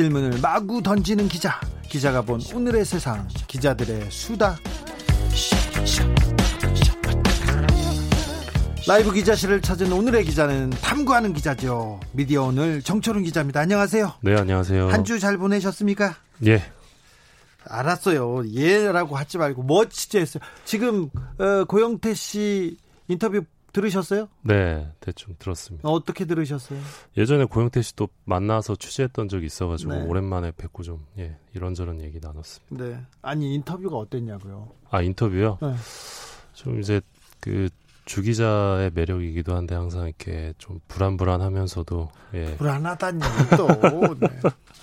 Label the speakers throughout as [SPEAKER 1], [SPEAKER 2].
[SPEAKER 1] 질문을 마구 던지는 기자, 기자가 본 오늘의 세상, 기자들의 수다. 라이브 기자실을 찾은 오늘의 기자는 탐구하는 기자죠. 미디어 오늘 정철훈 기자입니다. 안녕하세요.
[SPEAKER 2] 네, 안녕하세요.
[SPEAKER 1] 한 주 잘 보내셨습니까?
[SPEAKER 2] 예.
[SPEAKER 1] 알았어요. 예라고 하지 말고 뭐 취재했어요. 지금 어, 고영태 씨 인터뷰 들으셨어요?
[SPEAKER 2] 네, 대충 들었습니다.
[SPEAKER 1] 어떻게 들으셨어요?
[SPEAKER 2] 예전에 고영태 씨도 만나서 취재했던 적이 있어가지고
[SPEAKER 1] 네.
[SPEAKER 2] 오랜만에 뵙고 좀 예, 이런저런 얘기 나눴습니다.
[SPEAKER 1] 네. 아니 인터뷰가 어땠냐고요?
[SPEAKER 2] 아 인터뷰요?
[SPEAKER 1] 네.
[SPEAKER 2] 좀 이제 그 주기자의 매력이기도 한데 항상 이렇게 좀 불안불안하면서도 예.
[SPEAKER 1] 불안하다니 또 네.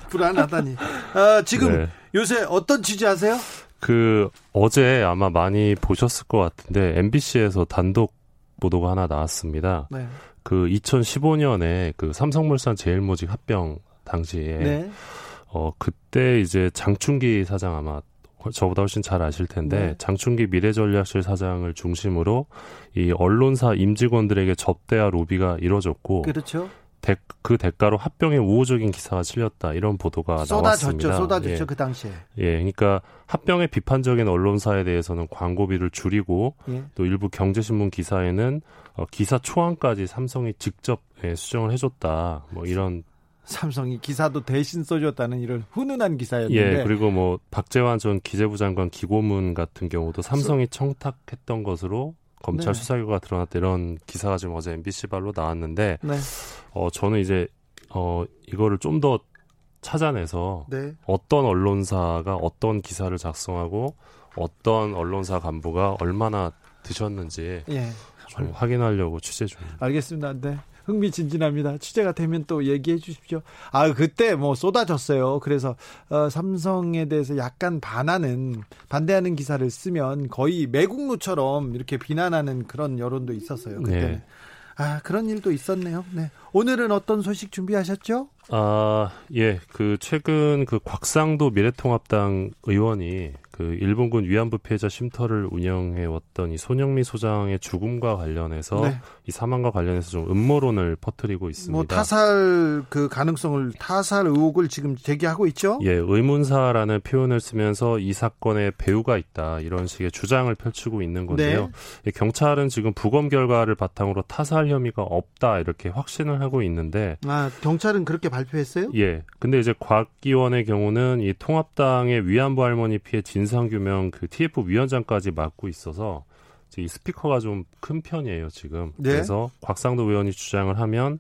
[SPEAKER 1] 불안하다니. 아, 지금
[SPEAKER 2] 네.
[SPEAKER 1] 요새 어떤 취재하세요?
[SPEAKER 2] 그 어제 아마 많이 보셨을 것 같은데 MBC에서 단독 보도가 하나 나왔습니다.
[SPEAKER 1] 네.
[SPEAKER 2] 그 2015년에 그 삼성물산 제일모직 합병 당시에
[SPEAKER 1] 네.
[SPEAKER 2] 어 그때 이제 장충기 사장 아마 저보다 훨씬 잘 아실 텐데
[SPEAKER 1] 네.
[SPEAKER 2] 장충기 미래전략실 사장을 중심으로 이 언론사 임직원들에게 접대와 로비가 이루어졌고
[SPEAKER 1] 그렇죠.
[SPEAKER 2] 대, 그 대가로 합병에 우호적인 기사가 실렸다 이런 보도가
[SPEAKER 1] 쏟아졌죠.
[SPEAKER 2] 나왔습니다.
[SPEAKER 1] 쏟아졌죠.
[SPEAKER 2] 예.
[SPEAKER 1] 그 당시에.
[SPEAKER 2] 예, 그러니까 합병에 비판적인 언론사에 대해서는 광고비를 줄이고
[SPEAKER 1] 예.
[SPEAKER 2] 또 일부 경제신문 기사에는 어, 기사 초안까지 삼성이 직접 예, 수정을 해줬다. 뭐 이런
[SPEAKER 1] 삼성이 기사도 대신 써줬다는 이런 훈훈한 기사였는데.
[SPEAKER 2] 예 그리고 뭐 박재환 전 기재부 장관 기고문 같은 경우도 삼성이 청탁했던 것으로 검찰
[SPEAKER 1] 네.
[SPEAKER 2] 수사 결과가 드러났다 이런 기사가 지금 어제 MBC 발로 나왔는데
[SPEAKER 1] 네.
[SPEAKER 2] 어 저는 이제 어 이거를 좀 더 찾아내서
[SPEAKER 1] 네.
[SPEAKER 2] 어떤 언론사가 어떤 기사를 작성하고 어떤 언론사 간부가 얼마나 드셨는지
[SPEAKER 1] 예.
[SPEAKER 2] 좀 확인하려고 취재 중입니다.
[SPEAKER 1] 알겠습니다. 네. 흥미진진합니다. 취재가 되면 또 얘기해 주십시오. 아, 그때 뭐 쏟아졌어요. 그래서 어, 삼성에 대해서 약간 반하는 반대하는 기사를 쓰면 거의 매국노처럼 이렇게 비난하는 그런 여론도 있었어요. 그때.
[SPEAKER 2] 네.
[SPEAKER 1] 아, 그런 일도 있었네요. 네. 오늘은 어떤 소식 준비하셨죠?
[SPEAKER 2] 아, 예. 그 최근 그 곽상도 미래통합당 의원이 그 일본군 위안부 피해자 쉼터를 운영해 왔던 이 손영미 소장의 죽음과 관련해서
[SPEAKER 1] 네.
[SPEAKER 2] 이 사망과 관련해서 좀 음모론을 퍼뜨리고 있습니다.
[SPEAKER 1] 뭐 타살 그 가능성을 타살 의혹을 지금 제기하고 있죠?
[SPEAKER 2] 예, 의문사라는 표현을 쓰면서 이 사건에 배후가 있다 이런 식의 주장을 펼치고 있는 건데요.
[SPEAKER 1] 네.
[SPEAKER 2] 예, 경찰은 지금 부검 결과를 바탕으로 타살 혐의가 없다 이렇게 확신을 하고 있는데
[SPEAKER 1] 아, 경찰은 그렇게 발표했어요?
[SPEAKER 2] 예. 근데 이제 곽 의원의 경우는 이 통합당의 위안부 할머니 피해 진 상규명 그 TF 위원장까지 맡고 있어서 이 스피커가 좀 큰 편이에요, 지금.
[SPEAKER 1] 네.
[SPEAKER 2] 그래서 곽상도 의원이 주장을 하면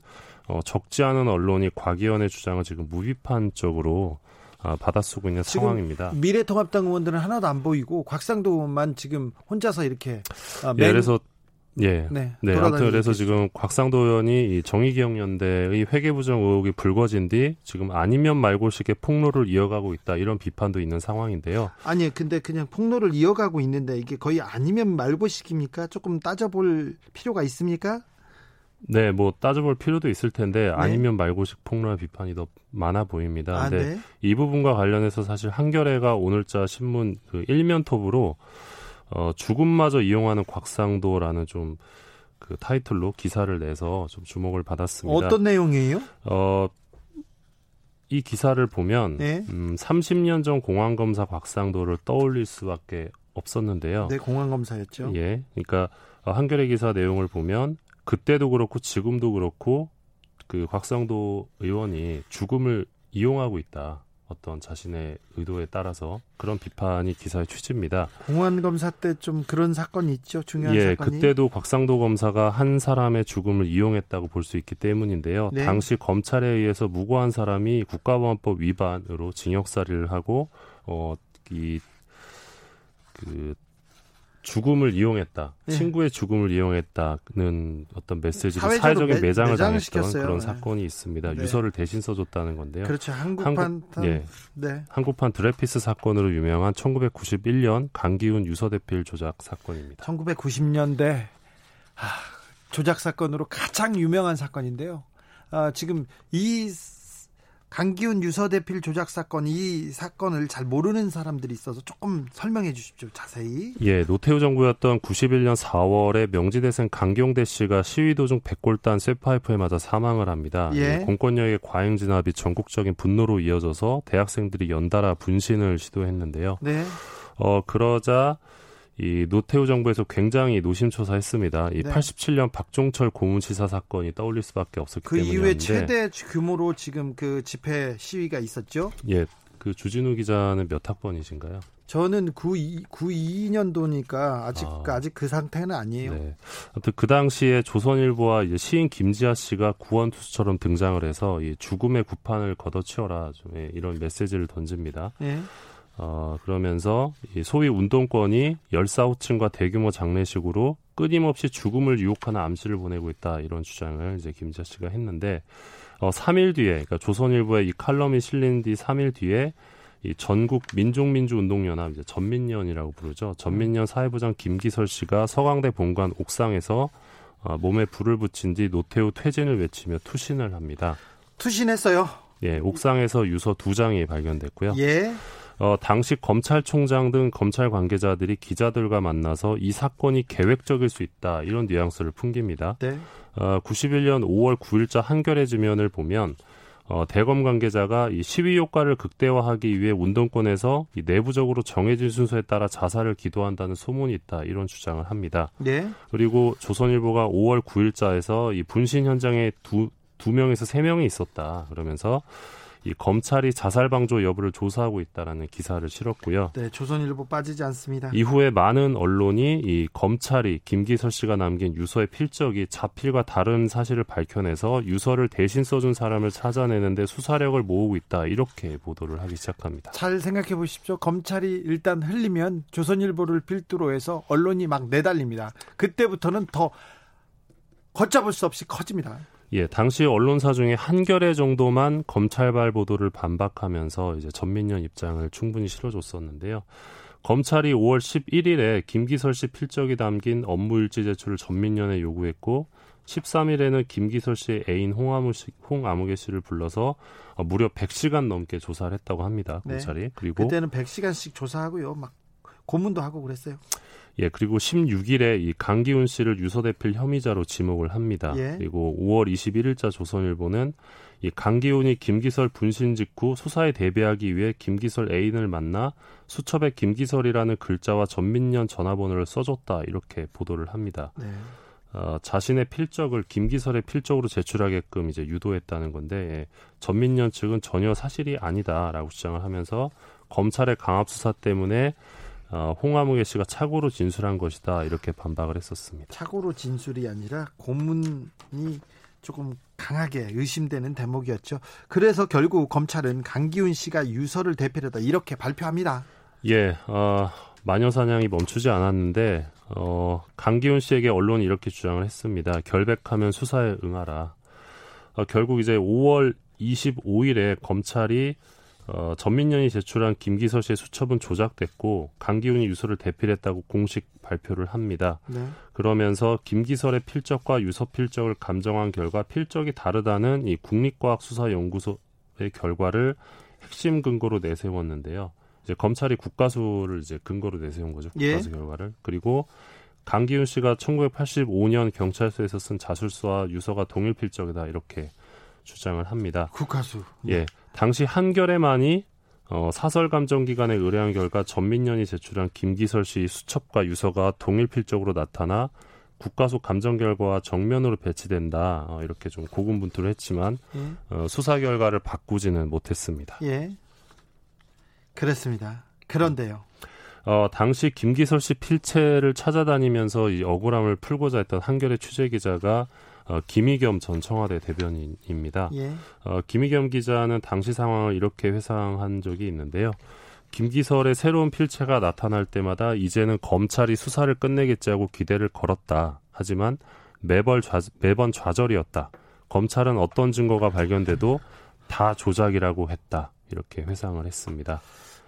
[SPEAKER 2] 어, 적지 않은 언론이 곽 의원의 주장을 지금 무비판적으로 아, 받아쓰고 있는 상황입니다.
[SPEAKER 1] 미래통합당 의원들은 하나도 안 보이고 곽상도만 지금 혼자서 이렇게 아,
[SPEAKER 2] 예,
[SPEAKER 1] 맨-
[SPEAKER 2] 그래서 예.
[SPEAKER 1] 네,
[SPEAKER 2] 네, 아무튼 그래서. 지금 곽상도 의원이 이 정의기억연대의 회계부정 의혹이 불거진 뒤 지금 아니면 말고식의 폭로를 이어가고 있다 이런 비판도 있는 상황인데요.
[SPEAKER 1] 아니 근데 그냥 폭로를 이어가고 있는데 이게 거의 아니면 말고식입니까? 조금 따져볼 필요가 있습니까?
[SPEAKER 2] 네, 뭐 따져볼 필요도 있을 텐데 아니면 말고식 폭로나 비판이 더 많아 보입니다.
[SPEAKER 1] 네. 아,
[SPEAKER 2] 근데
[SPEAKER 1] 네.
[SPEAKER 2] 이 부분과 관련해서 사실 한겨레가 오늘자 신문 그 일면 톱으로 어, 죽음마저 이용하는 곽상도라는 좀 그 타이틀로 기사를 내서 좀 주목을 받았습니다.
[SPEAKER 1] 어떤 내용이에요?
[SPEAKER 2] 어, 이 기사를 보면
[SPEAKER 1] 네.
[SPEAKER 2] 음, 30년 전 공안검사 곽상도를 떠올릴 수밖에 없었는데요.
[SPEAKER 1] 네, 공항 검사였죠.
[SPEAKER 2] 예, 그러니까 어, 한겨레 기사 내용을 보면 그때도 그렇고 지금도 그렇고 그 곽상도 의원이 죽음을 이용하고 있다. 어떤 자신의 의도에 따라서 그런 비판이 기사의 취지입니다.
[SPEAKER 1] 공안 검사 때 좀 그런 사건이 있죠. 중요한
[SPEAKER 2] 예,
[SPEAKER 1] 사건이.
[SPEAKER 2] 그때도 곽상도 검사가 한 사람의 죽음을 이용했다고 볼 수 있기 때문인데요.
[SPEAKER 1] 네.
[SPEAKER 2] 당시 검찰에 의해서 무고한 사람이 국가보안법 위반으로 징역살이를 하고 어, 어이그 죽음을 이용했다, 예. 친구의 죽음을 이용했다는 어떤 메시지를 사회적인 매, 장을 당했던 그런 네. 사건이 있습니다. 네. 유서를 대신 써줬다는 건데요.
[SPEAKER 1] 그렇죠. 한국판 한국, 예,
[SPEAKER 2] 네. 한국판 드레피스 사건으로 유명한 1991년 강기훈 유서 대필 조작 사건입니다.
[SPEAKER 1] 1990년대 아, 조작 사건으로 가장 유명한 사건인데요. 아, 지금 이 강기훈 유서대필 조작 사건 이 사건을 잘 모르는 사람들이 있어서 조금 설명해 주십시오 자세히.
[SPEAKER 2] 예, 노태우 정부였던 91년 4월에 명지대생 강경대 씨가 시위 도중 백골단 쇠파이프에 맞아 사망을 합니다. 예. 공권력의 과잉 진압이 전국적인 분노로 이어져서 대학생들이 연달아 분신을 시도했는데요. 네. 어 그러자 이 노태우 정부에서 굉장히 노심초사했습니다. 이 네. 87년 박종철 고문치사 사건이 떠올릴 수밖에 없었기 그 때문이었는데 그 이후에
[SPEAKER 1] 최대 규모로 지금 그 집회 시위가 있었죠?
[SPEAKER 2] 예, 그 주진우 기자는 몇 학번이신가요?
[SPEAKER 1] 저는 92, 92년도니까 아직 아, 아직 그 상태는 아니에요. 네.
[SPEAKER 2] 아무튼 그 당시에 조선일보와 시인 김지아 씨가 구원 투수처럼 등장을 해서 이 죽음의 구판을 걷어치워라 좀 예, 이런 메시지를 던집니다. 네. 어, 그러면서 이 소위 운동권이 열사호층과 대규모 장례식으로 끊임없이 죽음을 유혹하는 암시를 보내고 있다 이런 주장을 이제 김지아 씨가 했는데 어, 3일 뒤에 그러니까 조선일보에 이 칼럼이 실린 뒤 3일 뒤에 이 전국 민족민주운동연합 이제 전민련이라고 부르죠. 전민련 사회부장 김기설 씨가 서강대 본관 옥상에서 어, 몸에 불을 붙인 뒤 노태우 퇴진을 외치며 투신을 합니다.
[SPEAKER 1] 투신했어요.
[SPEAKER 2] 예, 옥상에서 유서 두 장이 발견됐고요. 예. 어, 당시 검찰총장 등 검찰 관계자들이 기자들과 만나서 이 사건이 계획적일 수 있다 이런 뉘앙스를 풍깁니다. 네. 어, 91년 5월 9일자 한겨레 지면을 보면 어, 대검 관계자가 이 시위 효과를 극대화하기 위해 운동권에서 이 내부적으로 정해진 순서에 따라 자살을 기도한다는 소문이 있다 이런 주장을 합니다. 네. 그리고 조선일보가 5월 9일자에서 이 분신 현장에 두, 두 명에서 세 명이 있었다 그러면서 이 검찰이 자살 방조 여부를 조사하고 있다라는 기사를 실었고요.
[SPEAKER 1] 네, 조선일보 빠지지 않습니다.
[SPEAKER 2] 이후에 많은 언론이 이 검찰이 김기설 씨가 남긴 유서의 필적이 자필과 다른 사실을 밝혀내서 유서를 대신 써준 사람을 찾아내는데 수사력을 모으고 있다 이렇게 보도를 하기 시작합니다.
[SPEAKER 1] 잘 생각해 보십시오. 검찰이 일단 흘리면 조선일보를 필두로 해서 언론이 막 내달립니다. 그때부터는 더 걷잡을 수 없이 커집니다.
[SPEAKER 2] 예, 당시 언론사 중에 한겨레 정도만 검찰발 보도를 반박하면서 이제 전민련 입장을 충분히 실어줬었는데요. 검찰이 5월 11일에 김기설 씨 필적이 담긴 업무 일지 제출을 전민련에 요구했고 13일에는 김기설 씨의 애인 홍아무 씨, 홍아무개 씨를 불러서 어, 무려 100시간 넘게 조사를 했다고 합니다. 네. 검찰이. 네.
[SPEAKER 1] 그리고 그때는 100시간씩 조사하고요. 막 고문도 하고 그랬어요.
[SPEAKER 2] 예, 그리고 16일에 이 강기훈 씨를 유서대필 혐의자로 지목을 합니다. 예. 그리고 5월 21일자 조선일보는 이 강기훈이 김기설 분신 직후 수사에 대비하기 위해 김기설 애인을 만나 수첩에 김기설이라는 글자와 전민년 전화번호를 써줬다 이렇게 보도를 합니다. 네. 어, 자신의 필적을 김기설의 필적으로 제출하게끔 이제 유도했다는 건데 예, 전민년 측은 전혀 사실이 아니다라고 주장을 하면서 검찰의 강압 수사 때문에 어, 홍아무개 씨가 착오로 진술한 것이다 이렇게 반박을 했었습니다.
[SPEAKER 1] 착오로 진술이 아니라 고문이 조금 강하게 의심되는 대목이었죠. 그래서 결국 검찰은 강기훈 씨가 유서를 대필했다 이렇게 발표합니다.
[SPEAKER 2] 예, 어, 마녀 사냥이 멈추지 않았는데 어, 강기훈 씨에게 언론이 이렇게 주장을 했습니다. 결백하면 수사에 응하라. 어, 결국 이제 5월 25일에 검찰이 어, 전민련이 제출한 김기서 씨의 수첩은 조작됐고 강기훈이 유서를 대필했다고 공식 발표를 합니다. 네. 그러면서 김기설의 필적과 유서 필적을 감정한 결과 필적이 다르다는 이 국립과학수사연구소의 결과를 핵심 근거로 내세웠는데요. 이제 검찰이 국가수를 이제 근거로 내세운 거죠. 예. 국가수 예. 결과를. 그리고 강기훈 씨가 1985년 경찰서에서 쓴 자술서와 유서가 동일 필적이다 이렇게 주장을 합니다.
[SPEAKER 1] 국가수.
[SPEAKER 2] 예. 당시 한겨레만이 어, 사설 감정 기관에 의뢰한 결과 전민련이 제출한 김기설 씨 수첩과 유서가 동일 필적으로 나타나 국가속 감정 결과와 정면으로 배치된다 어, 이렇게 좀 고군분투를 했지만 예. 어, 수사 결과를 바꾸지는 못했습니다.
[SPEAKER 1] 예, 그렇습니다. 그런데요.
[SPEAKER 2] 어, 당시 김기설 씨 필체를 찾아다니면서 이 억울함을 풀고자 했던 한겨레 취재 기자가 어, 김희겸 전 청와대 대변인입니다. 예. 어, 김희겸 기자는 당시 상황을 이렇게 회상한 적이 있는데요. 김기설의 새로운 필체가 나타날 때마다 이제는 검찰이 수사를 끝내겠지 하고 기대를 걸었다. 하지만 매번, 좌, 매번 좌절이었다. 검찰은 어떤 증거가 발견돼도 다 조작이라고 했다. 이렇게 회상을 했습니다.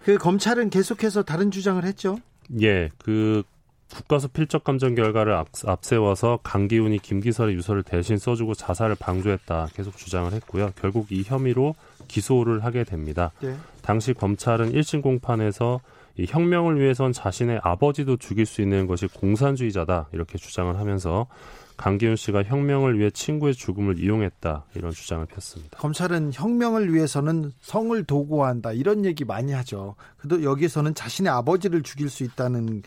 [SPEAKER 1] 그 검찰은 계속해서 다른 주장을 했죠.
[SPEAKER 2] 예, 그 국가수 필적 감정 결과를 앞, 앞세워서 강기훈이 김기설의 유서를 대신 써주고 자살을 방조했다 계속 주장을 했고요. 결국 이 혐의로 기소를 하게 됩니다. 네. 당시 검찰은 1심 공판에서 이 혁명을 위해선 자신의 아버지도 죽일 수 있는 것이 공산주의자다 이렇게 주장을 하면서 강기훈 씨가 혁명을 위해 친구의 죽음을 이용했다 이런 주장을 폈습니다.
[SPEAKER 1] 검찰은 혁명을 위해서는 성을 도구화한다 이런 얘기 많이 하죠. 그래도 여기서는 자신의 아버지를 죽일 수 있다는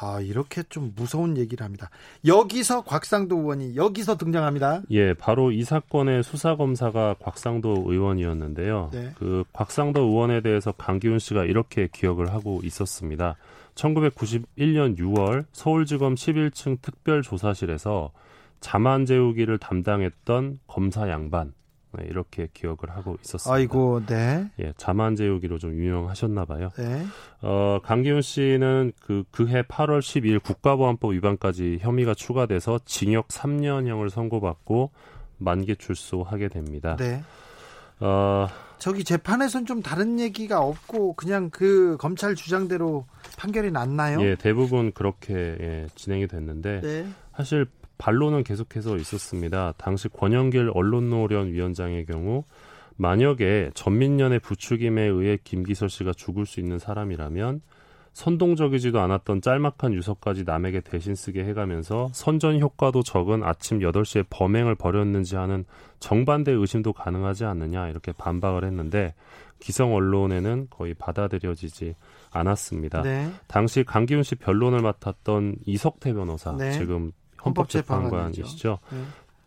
[SPEAKER 1] 아, 이렇게 좀 무서운 얘기를 합니다. 여기서 곽상도 의원이 여기서 등장합니다.
[SPEAKER 2] 예, 바로 이 사건의 수사 검사가 곽상도 의원이었는데요. 네. 그 곽상도 의원에 대해서 강기훈 씨가 이렇게 기억을 하고 있었습니다. 1991년 6월 서울지검 11층 특별조사실에서 자만 재우기를 담당했던 검사 양반 네, 이렇게 기억을 하고 있었습니다.
[SPEAKER 1] 아이고, 네.
[SPEAKER 2] 예, 자만 재우기로 좀 유명하셨나 봐요. 네. 어, 강기훈 씨는 그 그해 8월 12일 국가보안법 위반까지 혐의가 추가돼서 징역 3년형을 선고받고 만기 출소하게 됩니다. 네.
[SPEAKER 1] 어, 저기 재판에선 좀 다른 얘기가 없고 그냥 그 검찰 주장대로 판결이 났나요?
[SPEAKER 2] 예, 대부분 그렇게 예, 진행이 됐는데 네. 사실 반론은 계속해서 있었습니다. 당시 권영길 언론노련 위원장의 경우 만약에 전민련의 부추김에 의해 김기설 씨가 죽을 수 있는 사람이라면 선동적이지도 않았던 짤막한 유서까지 남에게 대신 쓰게 해가면서 선전 효과도 적은 아침 8시에 범행을 벌였는지 하는 정반대 의심도 가능하지 않느냐 이렇게 반박을 했는데 기성 언론에는 거의 받아들여지지 않았습니다. 네. 당시 강기훈 씨 변론을 맡았던 이석태 변호사 네. 지금 헌법재판관이시죠. 네.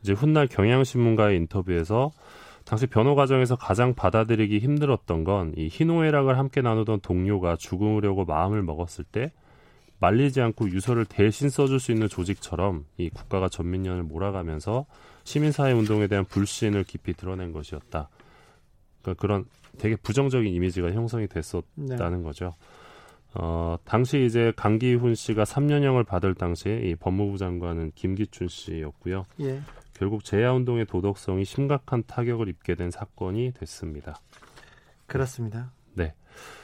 [SPEAKER 2] 이제 훗날 경향신문과의 인터뷰에서 당시 변호 과정에서 가장 받아들이기 힘들었던 건 이 희노애락을 함께 나누던 동료가 죽으려고 마음을 먹었을 때 말리지 않고 유서를 대신 써줄 수 있는 조직처럼 이 국가가 전민련을 몰아가면서 시민사회 운동에 대한 불신을 깊이 드러낸 것이었다. 그러니까 그런 되게 부정적인 이미지가 형성이 됐었다는 네. 거죠. 어, 당시 이제 강기훈 씨가 3년형을 받을 당시에 이 법무부 장관은 김기춘 씨였고요. 예. 결국 제야 운동의 도덕성이 심각한 타격을 입게 된 사건이 됐습니다.
[SPEAKER 1] 그렇습니다.
[SPEAKER 2] 네.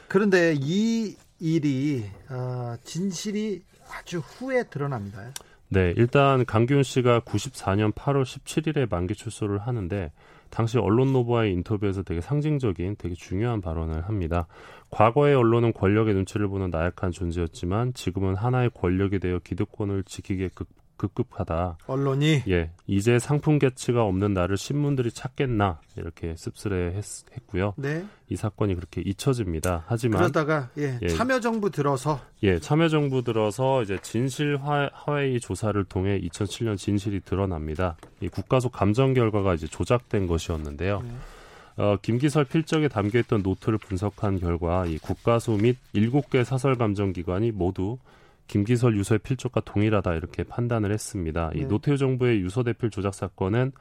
[SPEAKER 1] 그런데 이 일이 어, 진실이 아주 후에 드러납니다.
[SPEAKER 2] 네, 일단 강기훈 씨가 94년 8월 17일에 만기 출소를 하는데 당시 언론 노보와의 인터뷰에서 되게 상징적인 되게 중요한 발언을 합니다. 과거의 언론은 권력의 눈치를 보는 나약한 존재였지만 지금은 하나의 권력이 되어 기득권을 지키기에 극, 급급하다.
[SPEAKER 1] 언론이
[SPEAKER 2] 예 이제 상품 가치가 없는 나를 신문들이 찾겠나 이렇게 씁쓸해했고요. 네. 이 사건이 그렇게 잊혀집니다. 하지만
[SPEAKER 1] 그러다가 예, 예, 참여정부 들어서
[SPEAKER 2] 예 참여정부 들어서 이제 진실 화웨이 조사를 통해 2007년 진실이 드러납니다. 이 국가속 감정 결과가 이제 조작된 것이었는데요. 네. 어, 김기설 필적에 담겨있던 노트를 분석한 결과 이 국가수 및 7개 사설 감정 기관이 모두 김기설 유서의 필적과 동일하다 이렇게 판단을 했습니다. 네. 이 노태우 정부의 유서 대필 조작 사건은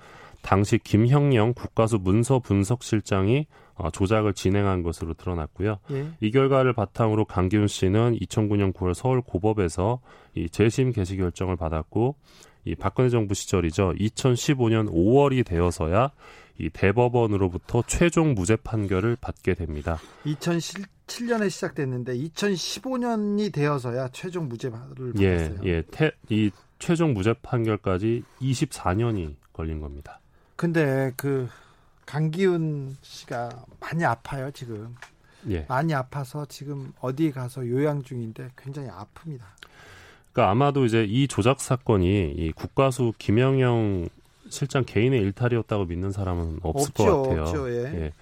[SPEAKER 2] 당시 김형영 국가수 문서 분석 실장이 어, 조작을 진행한 것으로 드러났고요. 예. 이 결과를 바탕으로 강기훈 씨는 2009년 9월 서울 고법에서 이 재심 개시 결정을 받았고 이 박근혜 정부 시절이죠. 2015년 5월이 되어서야 이 대법원으로부터 최종 무죄 판결을 받게 됩니다.
[SPEAKER 1] 2007년에 시작됐는데 2015년이 되어서야 최종 무죄를 받았어요.
[SPEAKER 2] 예, 예. 태, 이 최종 무죄 판결까지 24년이 걸린 겁니다.
[SPEAKER 1] 근데 그 강기훈 씨가 많이 아파요, 지금. 예. 많이 아파서 지금 어디 가서 요양 중인데 굉장히 아픕니다.
[SPEAKER 2] 그러니까 아마도 이제 이 조작 사건이 이 국가수 김영영 실장 개인의 일탈이었다고 믿는 사람은 없을 없죠, 것 같아요. 없죠, 예. 예.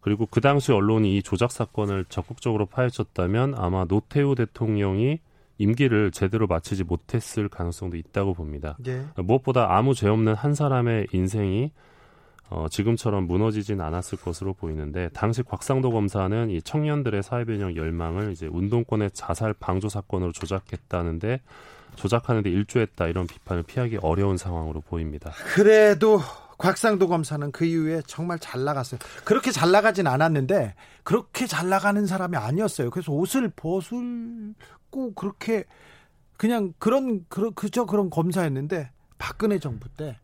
[SPEAKER 2] 그리고 그 당시 언론이 이 조작 사건을 적극적으로 파헤쳤다면 아마 노태우 대통령이 임기를 제대로 마치지 못했을 가능성도 있다고 봅니다. 예. 무엇보다 아무 죄 없는 한 사람의 인생이 어, 지금처럼 무너지진 않았을 것으로 보이는데 당시 곽상도 검사는 이 청년들의 사회변형 열망을 이제 운동권의 자살 방조 사건으로 조작했다는데 조작하는데 일조했다 이런 비판을 피하기 어려운 상황으로 보입니다.
[SPEAKER 1] 그래도 곽상도 검사는 그 이후에 정말 잘 나갔어요. 그렇게 잘 나가진 않았는데 그렇게 잘 나가는 사람이 아니었어요. 그래서 옷을 벗을고 그렇게 그냥 그런 그런 그저 그런 검사였는데 박근혜 정부 때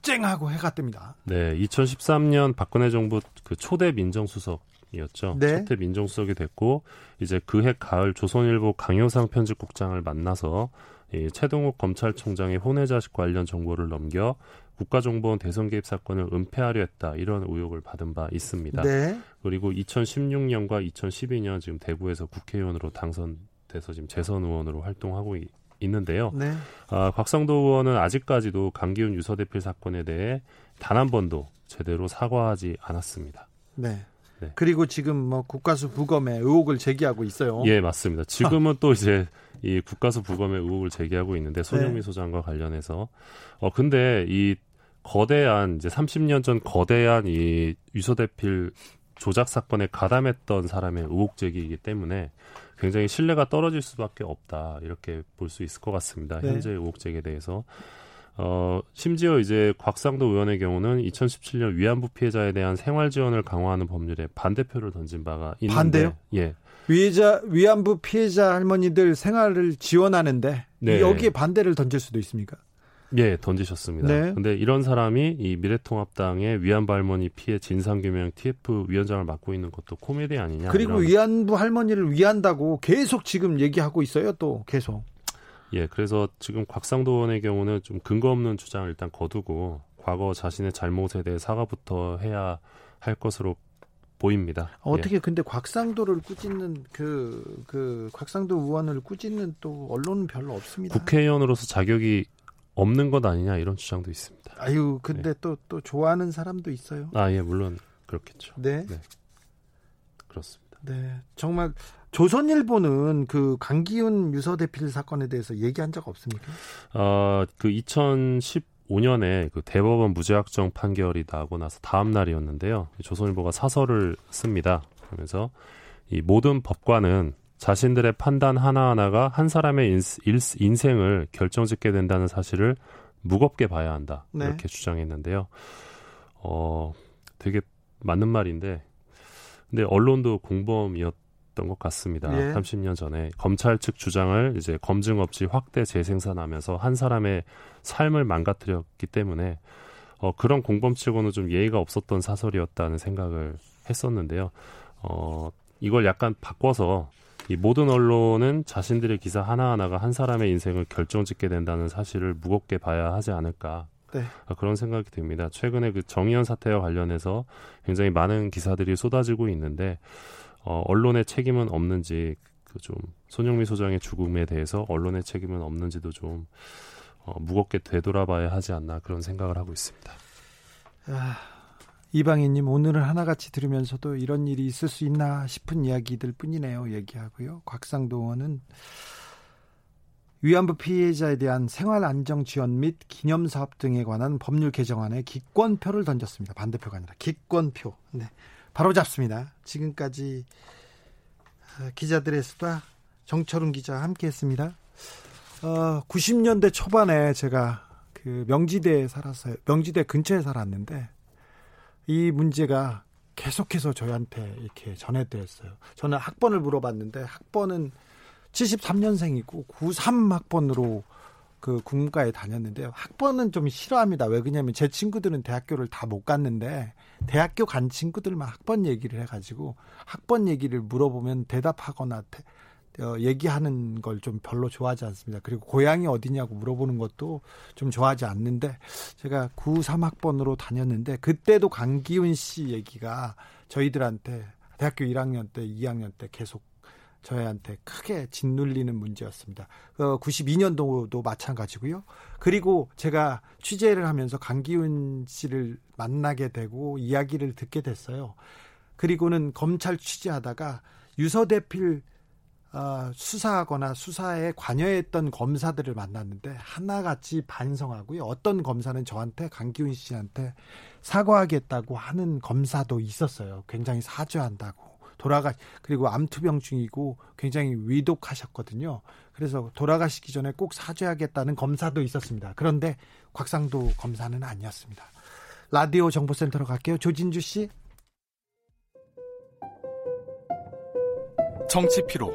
[SPEAKER 1] 쨍하고 해가 뜹니다.
[SPEAKER 2] 네, 2013년 박근혜 정부 그 초대 민정수석 이었죠. 네. 초대 민정수석이 됐고 이제 그해 가을 조선일보 강효상 편집국장을 만나서 이 최동욱 검찰총장의 혼외자식 관련 정보를 넘겨 국가정보원 대선 개입 사건을 은폐하려 했다 이런 의혹을 받은 바 있습니다. 네. 그리고 2016년과 2012년 지금 대구에서 국회의원으로 당선돼서 지금 재선 의원으로 활동하고 있는데요. 네. 아, 곽상도 의원은 아직까지도 강기훈 유서대필 사건에 대해 단 한 번도 제대로 사과하지 않았습니다.
[SPEAKER 1] 네. 네. 그리고 지금 뭐 국가수 부검에 의혹을 제기하고 있어요.
[SPEAKER 2] 예, 맞습니다. 지금은 또 이제 이 국가수 부검에 의혹을 제기하고 있는데 손영미 네. 소장과 관련해서 어 근데 이 거대한 이제 30년 전 거대한 이 유서대필 조작 사건에 가담했던 사람의 의혹 제기이기 때문에 굉장히 신뢰가 떨어질 수밖에 없다 이렇게 볼 수 있을 것 같습니다. 네. 현재 의혹 제기에 대해서 어, 심지어 이제 곽상도 의원의 경우는 2017년 위안부 피해자에 대한 생활 지원을 강화하는 법률에 반대표를 던진 바가 있는데
[SPEAKER 1] 반대요?
[SPEAKER 2] 예.
[SPEAKER 1] 위자 위안부 피해자 할머니들 생활을 지원하는데 네. 여기에 반대를 던질 수도 있습니까?
[SPEAKER 2] 예, 던지셨습니다. 네. 근데 이런 사람이 이 미래통합당의 위안부 할머니 피해 진상규명 TF 위원장을 맡고 있는 것도 코미디 아니냐.
[SPEAKER 1] 그리고. 위안부 할머니를 위한다고 계속 지금 얘기하고 있어요, 또 계속.
[SPEAKER 2] 예, 그래서 지금 곽상도 의원의 경우는 좀 근거 없는 주장을 일단 거두고 과거 자신의 잘못에 대해 사과부터 해야 할 것으로 보입니다.
[SPEAKER 1] 어떻게 예. 근데 곽상도를 꾸짖는 그, 그, 곽상도 의원을 꾸짖는 또 언론은 별로 없습니다.
[SPEAKER 2] 국회의원으로서 자격이 없는 것 아니냐 이런 주장도 있습니다.
[SPEAKER 1] 아유, 근데 또또 네. 또 좋아하는 사람도 있어요.
[SPEAKER 2] 아, 예, 물론 그렇겠죠.
[SPEAKER 1] 네. 네.
[SPEAKER 2] 그렇습니다.
[SPEAKER 1] 네. 정말 조선일보는 그 강기훈 유서대필 사건에 대해서 얘기한 적 없습니까?
[SPEAKER 2] 어, 그 2015년에 그 대법원 무죄 확정 판결이 나고 나서 다음 날이었는데요. 조선일보가 사설을 씁니다. 그러면서 이 모든 법관은 자신들의 판단 하나하나가 한 사람의 인, 생을 결정짓게 된다는 사실을 무겁게 봐야 한다. 네. 이렇게 주장했는데요. 어, 되게 맞는 말인데, 근데 언론도 공범이었던 것 같습니다. 예. 30년 전에 검찰 측 주장을 이제 검증 없이 확대 재생산하면서 한 사람의 삶을 망가뜨렸기 때문에 어, 그런 공범 치고는 좀 예의가 없었던 사설이었다는 생각을 했었는데요. 어, 이걸 약간 바꿔서 이 모든 언론은 자신들의 기사 하나하나가 한 사람의 인생을 결정짓게 된다는 사실을 무겁게 봐야 하지 않을까 네. 아, 그런 생각이 듭니다. 최근에 그 정의연 사태와 관련해서 굉장히 많은 기사들이 쏟아지고 있는데 어, 언론의 책임은 없는지 그좀 손영미 소장의 죽음에 대해서 언론의 책임은 없는지도 좀 어, 무겁게 되돌아봐야 하지 않나 그런 생각을 하고 있습니다.
[SPEAKER 1] 아, 이방희님 오늘은 하나같이 들으면서도 이런 일이 있을 수 있나 싶은 이야기들 뿐이네요. 얘기하고요. 곽상도 의원은 위안부 피해자에 대한 생활 안정 지원 및 기념 사업 등에 관한 법률 개정안에 기권표를 던졌습니다. 반대표가 아니라 기권표. 네. 바로 잡습니다. 지금까지 어, 기자들의 수다 정철훈 기자 함께 했습니다. 어, 90년대 초반에 제가 그 명지대에 살았어요. 명지대 근처에 살았는데 이 문제가 계속해서 저희한테 이렇게 전해드렸어요. 저는 학번을 물어봤는데 학번은 73년생이고 93학번으로 그 국문과에 다녔는데요. 학번은 좀 싫어합니다. 왜 그러냐면 제 친구들은 대학교를 다 못 갔는데 대학교 간 친구들만 학번 얘기를 해가지고 학번 얘기를 물어보면 대답하거나 어, 얘기하는 걸 좀 별로 좋아하지 않습니다. 그리고 고향이 어디냐고 물어보는 것도 좀 좋아하지 않는데 제가 9, 3학번으로 다녔는데 그때도 강기훈 씨 얘기가 저희들한테 대학교 1학년 때, 2학년 때 계속 저희한테 크게 짓눌리는 문제였습니다. 어, 92년도도 마찬가지고요. 그리고 제가 취재를 하면서 강기훈 씨를 만나게 되고 이야기를 듣게 됐어요. 그리고는 검찰 취재하다가 유서대필 어, 수사하거나 수사에 관여했던 검사들을 만났는데 하나같이 반성하고요. 어떤 검사는 저한테 강기훈 씨한테 사과하겠다고 하는 검사도 있었어요. 굉장히 사죄한다고. 돌아가 그리고 암투병 중이고 굉장히 위독하셨거든요. 그래서 돌아가시기 전에 꼭 사죄하겠다는 검사도 있었습니다. 그런데 곽상도 검사는 아니었습니다. 라디오 정보센터로 갈게요. 조진주 씨.
[SPEAKER 3] 정치 피로,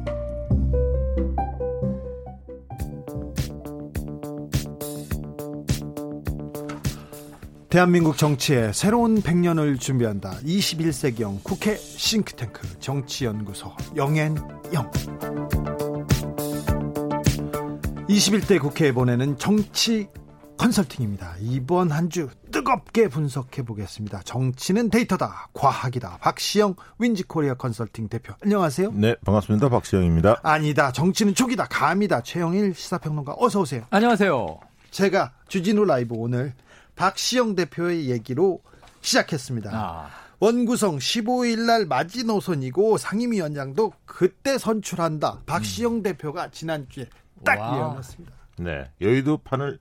[SPEAKER 1] 대한민국 정치의 새로운 100년을 준비한다. 21세기형 국회 싱크탱크 정치연구소 영앤영. 21대 국회에 보내는 정치 컨설팅입니다. 이번 한 주 뜨겁게 분석해 보겠습니다. 정치는 데이터다, 과학이다. 박시영 윈지코리아 컨설팅 대표. 안녕하세요.
[SPEAKER 4] 네, 반갑습니다. 박시영입니다.
[SPEAKER 1] 아니다. 정치는 촉이다, 감이다. 최영일 시사평론가 어서 오세요.
[SPEAKER 5] 안녕하세요.
[SPEAKER 1] 제가 주진우 라이브 오늘 박시영 대표의 얘기로 시작했습니다. 아. 원구성 15일 날 마지노선이고 상임위원장도 그때 선출한다. 박시영 음. 대표가 지난주에 딱 예언했습니다.
[SPEAKER 4] 네, 여의도 판을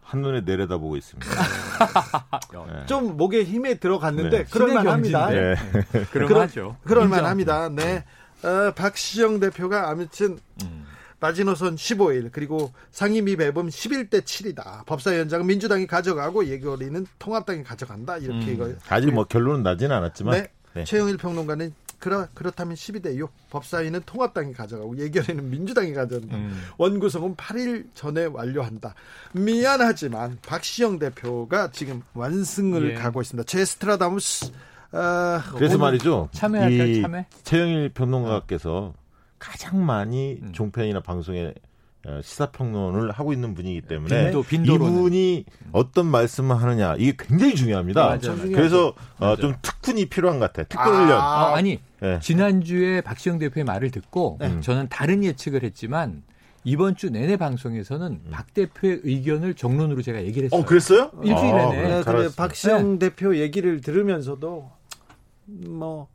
[SPEAKER 4] 한눈에 내려다보고 있습니다.
[SPEAKER 1] 네. 좀 목에 힘에 들어갔는데 네. 그럴만합니다. 네.
[SPEAKER 5] 그럴만하죠.
[SPEAKER 1] 그럴만합니다. 네, 어, 박시영 대표가 아무튼 음. 마지노선 15일 그리고 상임위 배분 11대 7이다. 법사위원장은 민주당이 가져가고 예결위는 통합당이 가져간다. 이렇게 음. 이거
[SPEAKER 4] 아직 뭐 결론은 나지는 않았지만
[SPEAKER 1] 네. 네. 최영일 평론가는 그렇, 그렇다면 12대 6 법사위는 통합당이 가져가고 예결위는 민주당이 가져간다. 음. 원구성은 8일 전에 완료한다. 미안하지만 박시영 대표가 지금 완승을 예. 가고 있습니다. 제스트라다무스
[SPEAKER 4] 어, 그래서 말이죠.
[SPEAKER 5] 참여할까요? 참여?
[SPEAKER 4] 최영일 평론가께서 가장 많이 음. 종편이나 방송에 어, 시사평론을 하고 있는 분이기 때문에 빈도, 이분이 어떤 말씀을 하느냐 이게 굉장히 중요합니다. 맞아, 그래서 어, 좀 특훈이 필요한 것 같아요. 특훈 훈련.
[SPEAKER 5] 아, 아, 니 네. 지난주에 박시영 대표의 말을 듣고 네. 저는 다른 예측을 했지만 이번 주 내내 방송에서는 음. 박 대표의 의견을 정론으로 제가 얘기를 했어요.
[SPEAKER 4] 어, 그랬어요?
[SPEAKER 5] 일주일 내내.
[SPEAKER 1] 아, 네, 박시영 네. 대표 얘기를 들으면서도 뭐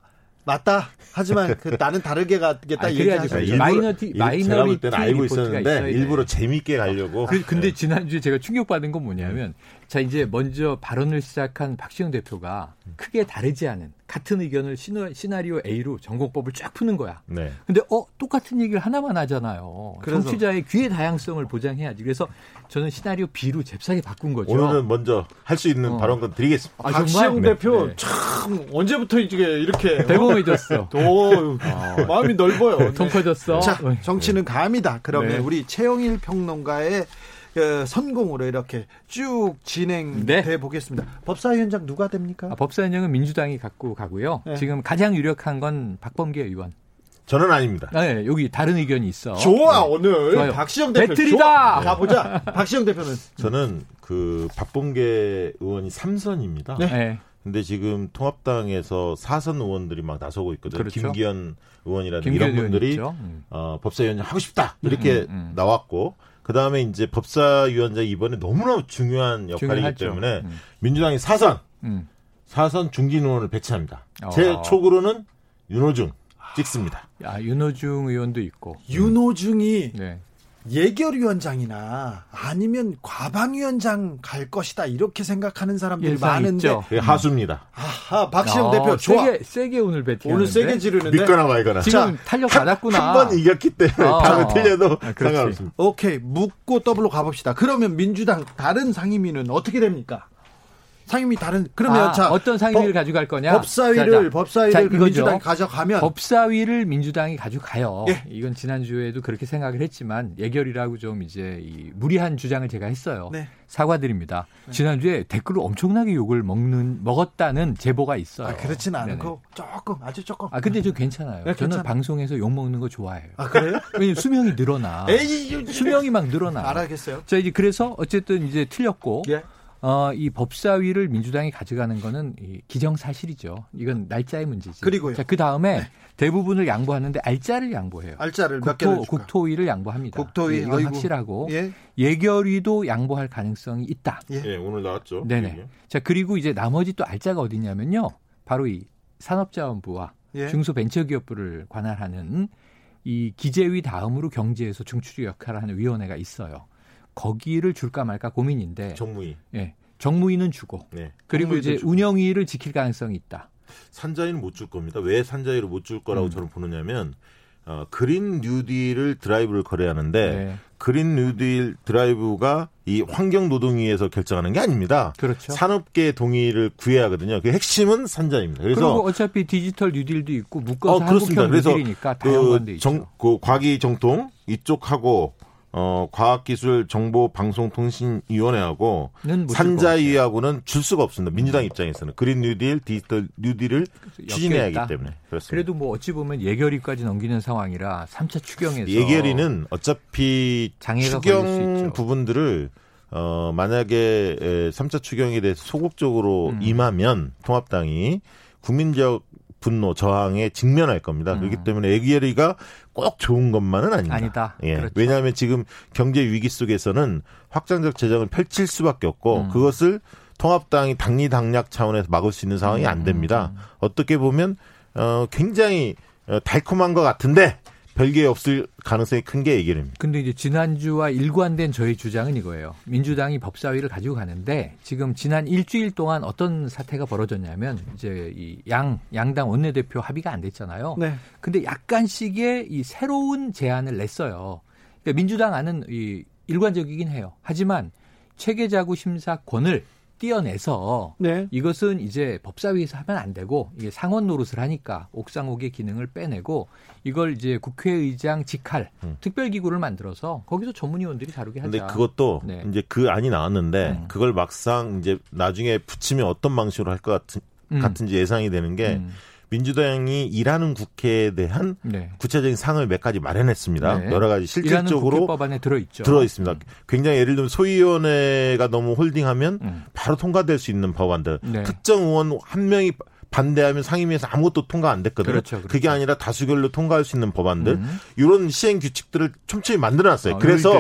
[SPEAKER 1] 맞다. 하지만 그 나는 다르게 가겠다
[SPEAKER 5] 아니, 얘기하죠. 마이너티 minority
[SPEAKER 4] 때는 알고 있었는데 일부러 재밌게 가려고.
[SPEAKER 5] 그, 근데 네. 지난주에 제가 충격받은 건 뭐냐면 자 이제 먼저 발언을 시작한 박시영 대표가 크게 다르지 않은 같은 의견을 시나리오 A로 정공법을 쫙 푸는 거야. 네. 근데 어 똑같은 얘기를 하나만 하잖아요. 그래서. 청취자의 귀의 다양성을 보장해야지. 그래서 저는 시나리오 B로 잽싸게 바꾼 거죠.
[SPEAKER 4] 오늘은 먼저 할 수 있는 어. 발언권 드리겠습니다.
[SPEAKER 1] 아, 박시영 네. 대표 네. 참 언제부터 이게 이렇게
[SPEAKER 5] 대범해졌어.
[SPEAKER 1] 또 아. 마음이 넓어요.
[SPEAKER 5] 통 커졌어.
[SPEAKER 1] 자, 정치는 감이다. 그러면 네. 우리 최영일 평론가의 그 선공으로 이렇게 쭉 진행돼 네. 보겠습니다. 법사위원장 누가 됩니까?
[SPEAKER 5] 아, 법사위원장은 민주당이 갖고 가고요. 네. 지금 가장 유력한 건 박범계 의원.
[SPEAKER 4] 저는 아닙니다.
[SPEAKER 5] 네, 여기 다른 의견이 있어.
[SPEAKER 1] 좋아 네. 오늘 좋아요. 박시영 대표
[SPEAKER 5] 배틀이다.
[SPEAKER 1] 가보자. 박시영 대표는
[SPEAKER 4] 저는 그 박범계 의원이 3선입니다. 네. 네. 근데 지금 통합당에서 사선 의원들이 막 나서고 있거든요. 그렇죠. 김기현 의원이라든지 김기현 이런 분들이 음. 어, 법사위원장 하고 싶다 이렇게 음, 음, 음. 나왔고 그 다음에 이제 법사위원장 이번에 너무나 중요한 역할이기 중요하죠. 때문에 음. 민주당이 사선, 음. 사선 중진 의원을 배치합니다. 어. 제 촉으로는 윤호중 찍습니다.
[SPEAKER 5] 아, 윤호중 의원도 있고.
[SPEAKER 1] 윤호중이 네. 예결위원장이나 아니면 과방위원장 갈 것이다 이렇게 생각하는 사람들이 많은데 있죠.
[SPEAKER 4] 네, 하수입니다.
[SPEAKER 1] 아하 박시영 아, 대표 좋아.
[SPEAKER 5] 세게, 세게 오늘 배팅
[SPEAKER 1] 오늘 세게 지르는데
[SPEAKER 4] 믿거나 말거나.
[SPEAKER 5] 지금 자, 탄력 받았구나.
[SPEAKER 4] 한 번 이겼기 때문에 아, 다음에 틀려도 아, 상관없습니다.
[SPEAKER 1] 오케이 묻고 더블로 가봅시다. 그러면 민주당 다른 상임위는 어떻게 됩니까? 상임위 다른 그러면
[SPEAKER 5] 아, 자 어떤 상임위를 법, 가져갈 거냐?
[SPEAKER 1] 법사위를 자, 자, 법사위를 자, 그 민주당이 가져가면
[SPEAKER 5] 법사위를 민주당이 가져가요. 예. 이건 지난 주에도 그렇게 생각을 했지만 예결이라고 좀 이제 이 무리한 주장을 제가 했어요. 네. 사과드립니다. 네. 지난 주에 댓글로 엄청나게 욕을 먹는 먹었다는 제보가 있어요.
[SPEAKER 1] 아, 그렇진 않고 조금 아주 조금.
[SPEAKER 5] 아 근데 좀 괜찮아요. 네, 저는 괜찮아. 방송에서 욕 먹는 거 좋아해요.
[SPEAKER 1] 아 그래요?
[SPEAKER 5] 왜냐면 수명이 늘어나. 에이, 수명이 막 늘어나.
[SPEAKER 1] 알아겠어요.
[SPEAKER 5] 자 이제 그래서 어쨌든 이제 틀렸고. 예. 어, 이 법사위를 민주당이 가져가는 거는 이 기정사실이죠. 이건 날짜의 문제지.
[SPEAKER 1] 그리고요.
[SPEAKER 5] 자, 그 다음에 네. 대부분을 양보하는데 알짜를 양보해요.
[SPEAKER 1] 알짜를
[SPEAKER 5] 국토, 몇 개를 줄까? 국토위를 양보합니다.
[SPEAKER 1] 국토위
[SPEAKER 5] 예, 이건 아이고. 확실하고 예. 예결위도 양보할 가능성이 있다.
[SPEAKER 4] 예, 예 오늘 나왔죠.
[SPEAKER 5] 네네. 예. 자 그리고 이제 나머지 또 알짜가 어디냐면요. 바로 이 산업자원부와 예. 중소벤처기업부를 관할하는 이 기재위 다음으로 경제에서 중추적 역할을 하는 위원회가 있어요. 거기를 줄까 말까 고민인데.
[SPEAKER 4] 정무위.
[SPEAKER 5] 예. 정무위는 주고. 네. 그리고 이제 주고. 운영위를 지킬 가능성이 있다.
[SPEAKER 4] 산자위는 못 줄 겁니다. 왜 산자위를 못 줄 거라고 음. 저는 보느냐면 어, 그린 뉴딜을 드라이브를 걸려 하는데 네. 그린 뉴딜 드라이브가 이 환경노동위에서 결정하는 게 아닙니다.
[SPEAKER 5] 그렇죠.
[SPEAKER 4] 산업계 동의를 구해야 하거든요. 그 핵심은 산자입니다.
[SPEAKER 5] 그래서 그리고 어차피 디지털 뉴딜도 있고 묶어서 어, 한국형 뉴딜이니까 다양한 그, 정,
[SPEAKER 4] 그 과기 정통 이쪽하고 어, 과학기술정보방송통신위원회하고 산자위하고는 줄 수가 없습니다. 민주당 입장에서는 그린 뉴딜, 디지털 뉴딜을 추진해야 하기 때문에
[SPEAKER 5] 그렇습니다. 그래도 뭐 어찌 보면 예결위까지 넘기는 상황이라 3차 추경에서
[SPEAKER 4] 예결위는 어차피 추경 부분들을 어, 만약에 3차 추경에 대해서 소극적으로 음. 임하면 통합당이 국민적 분노, 저항에 직면할 겁니다. 음. 그렇기 때문에 예결위가 꼭 좋은 것만은 아닙니다.
[SPEAKER 5] 아니다.
[SPEAKER 4] 예. 그렇죠. 왜냐하면 지금 경제 위기 속에서는 확장적 재정을 펼칠 수밖에 없고 음. 그것을 통합당이 당리당략 차원에서 막을 수 있는 상황이 안 됩니다. 음. 어떻게 보면 어 굉장히 어, 달콤한 것 같은데 별게 없을 가능성이 큰게 얘기입니다.
[SPEAKER 5] 근데 이제 지난주와 일관된 저희 주장은 이거예요. 민주당이 법사위를 가지고 가는데 지금 지난 일주일 동안 어떤 사태가 벌어졌냐면 이제 이 양 양당 원내대표 합의가 안 됐잖아요. 네. 근데 약간씩의 이 새로운 제안을 냈어요. 그러니까 민주당 안은 이 일관적이긴 해요. 하지만 체계자구 심사권을 띄어내서 네. 이것은 이제 법사위에서 하면 안 되고 이게 상원 노릇을 하니까 옥상옥의 기능을 빼내고 이걸 이제 국회의장 직할 음. 특별기구를 만들어서 거기서 전문위원들이 다루게 하자.
[SPEAKER 4] 근데 그것도 네. 이제 그 안이 나왔는데 음. 그걸 막상 이제 나중에 붙이면 어떤 방식으로 할 것 같은 음. 같은지 예상이 되는 게 음. 민주당이 일하는 국회에 대한 네. 구체적인 상을 몇 가지 마련했습니다. 네. 여러 가지 실질적으로
[SPEAKER 5] 법안에 들어 있죠.
[SPEAKER 4] 들어 있습니다. 음. 굉장히 예를 들면 소위원회가 너무 홀딩하면 음. 바로 통과될 수 있는 법안들. 네. 특정 의원 한 명이 반대하면 상임위에서 아무것도 통과 안 됐거든요. 그렇죠, 그렇죠. 그게 아니라 다수결로 통과할 수 있는 법안들 음. 이런 시행 규칙들을 촘촘히 만들어놨어요. 어, 그래서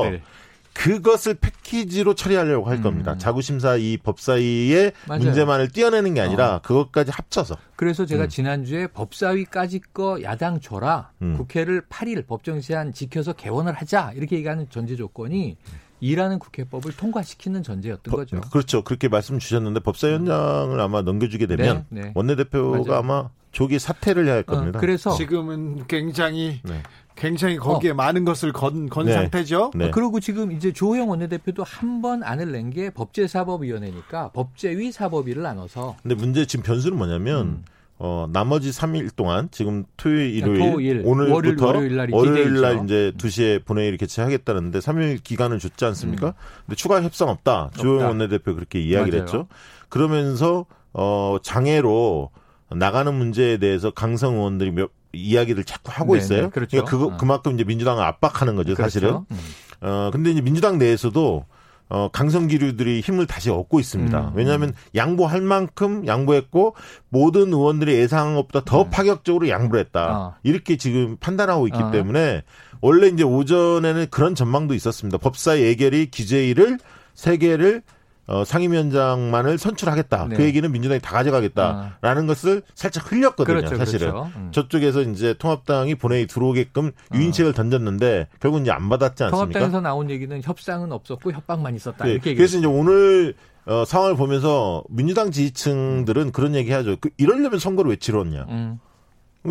[SPEAKER 4] 그것을 패키지로 처리하려고 할 음. 겁니다. 자구심사 이 법사위의 맞아요. 문제만을 띄어내는 게 아니라 어. 그것까지 합쳐서.
[SPEAKER 5] 그래서 제가 음. 지난주에 법사위까지 거 야당 줘라. 음. 국회를 8일 법정 시한 지켜서 개원을 하자. 이렇게 얘기하는 전제 조건이 일하는 국회법을 통과시키는 전제였던 법, 거죠.
[SPEAKER 4] 그렇죠. 그렇게 말씀 주셨는데 법사위원장을 아마 넘겨주게 되면 네, 네. 원내대표가 맞아요. 아마 조기 사퇴를 해야 할 어, 겁니다.
[SPEAKER 1] 어, 그래서 지금은 굉장히 네. 굉장히 거기에 어. 많은 것을 건, 건 네. 상태죠.
[SPEAKER 5] 네. 그리고 지금 이제 조호영 원내대표도 한 번 안을 낸 게 법제사법위원회니까 법제위 사법위를 나눠서.
[SPEAKER 4] 근데 문제 지금 변수는 뭐냐면 음. 어, 나머지 3일 동안 지금 토요일, 일요일, 토일, 오늘부터 월요일, 날, 월요일 날 이제 2시에 본회의를 개최하겠다는데 3일 기간을 줬지 않습니까? 음. 근데 추가 협상 없다. 조호영 원내대표 그렇게 이야기를 맞아요. 했죠. 그러면서 어, 장애로 나가는 문제에 대해서 강성 의원들이 몇 이야기를 자꾸 하고 네네, 있어요. 그렇죠. 그러니까 그거 어. 그만큼 이제 민주당을 압박하는 거죠, 그렇죠. 사실은. 음. 어 근데 이제 민주당 내에서도 어, 강성기류들이 힘을 다시 얻고 있습니다. 음, 왜냐하면 음. 양보할 만큼 양보했고 모든 의원들이 예상한 것보다 더 음. 파격적으로 양보를 했다. 어. 이렇게 지금 판단하고 있기 어. 때문에 원래 이제 오전에는 그런 전망도 있었습니다. 법사 예결위 기재일을 세 개를 어, 상임위원장만을 선출하겠다. 그 네. 그 얘기는 민주당이 다 가져가겠다라는 아. 것을 살짝 흘렸거든요. 그렇죠, 사실은 그렇죠. 음. 저쪽에서 이제 통합당이 본회의 들어오게끔 아. 유인책을 어. 던졌는데 결국 이제 안 받았지 않습니까?
[SPEAKER 5] 통합당에서 나온 얘기는 협상은 없었고 협박만 있었다. 네. 이렇게
[SPEAKER 4] 그래서 이제 오늘 어, 상황을 보면서 민주당 지지층들은 그런 얘기하죠. 그, 이러려면 선거를 왜 치렀냐? 음.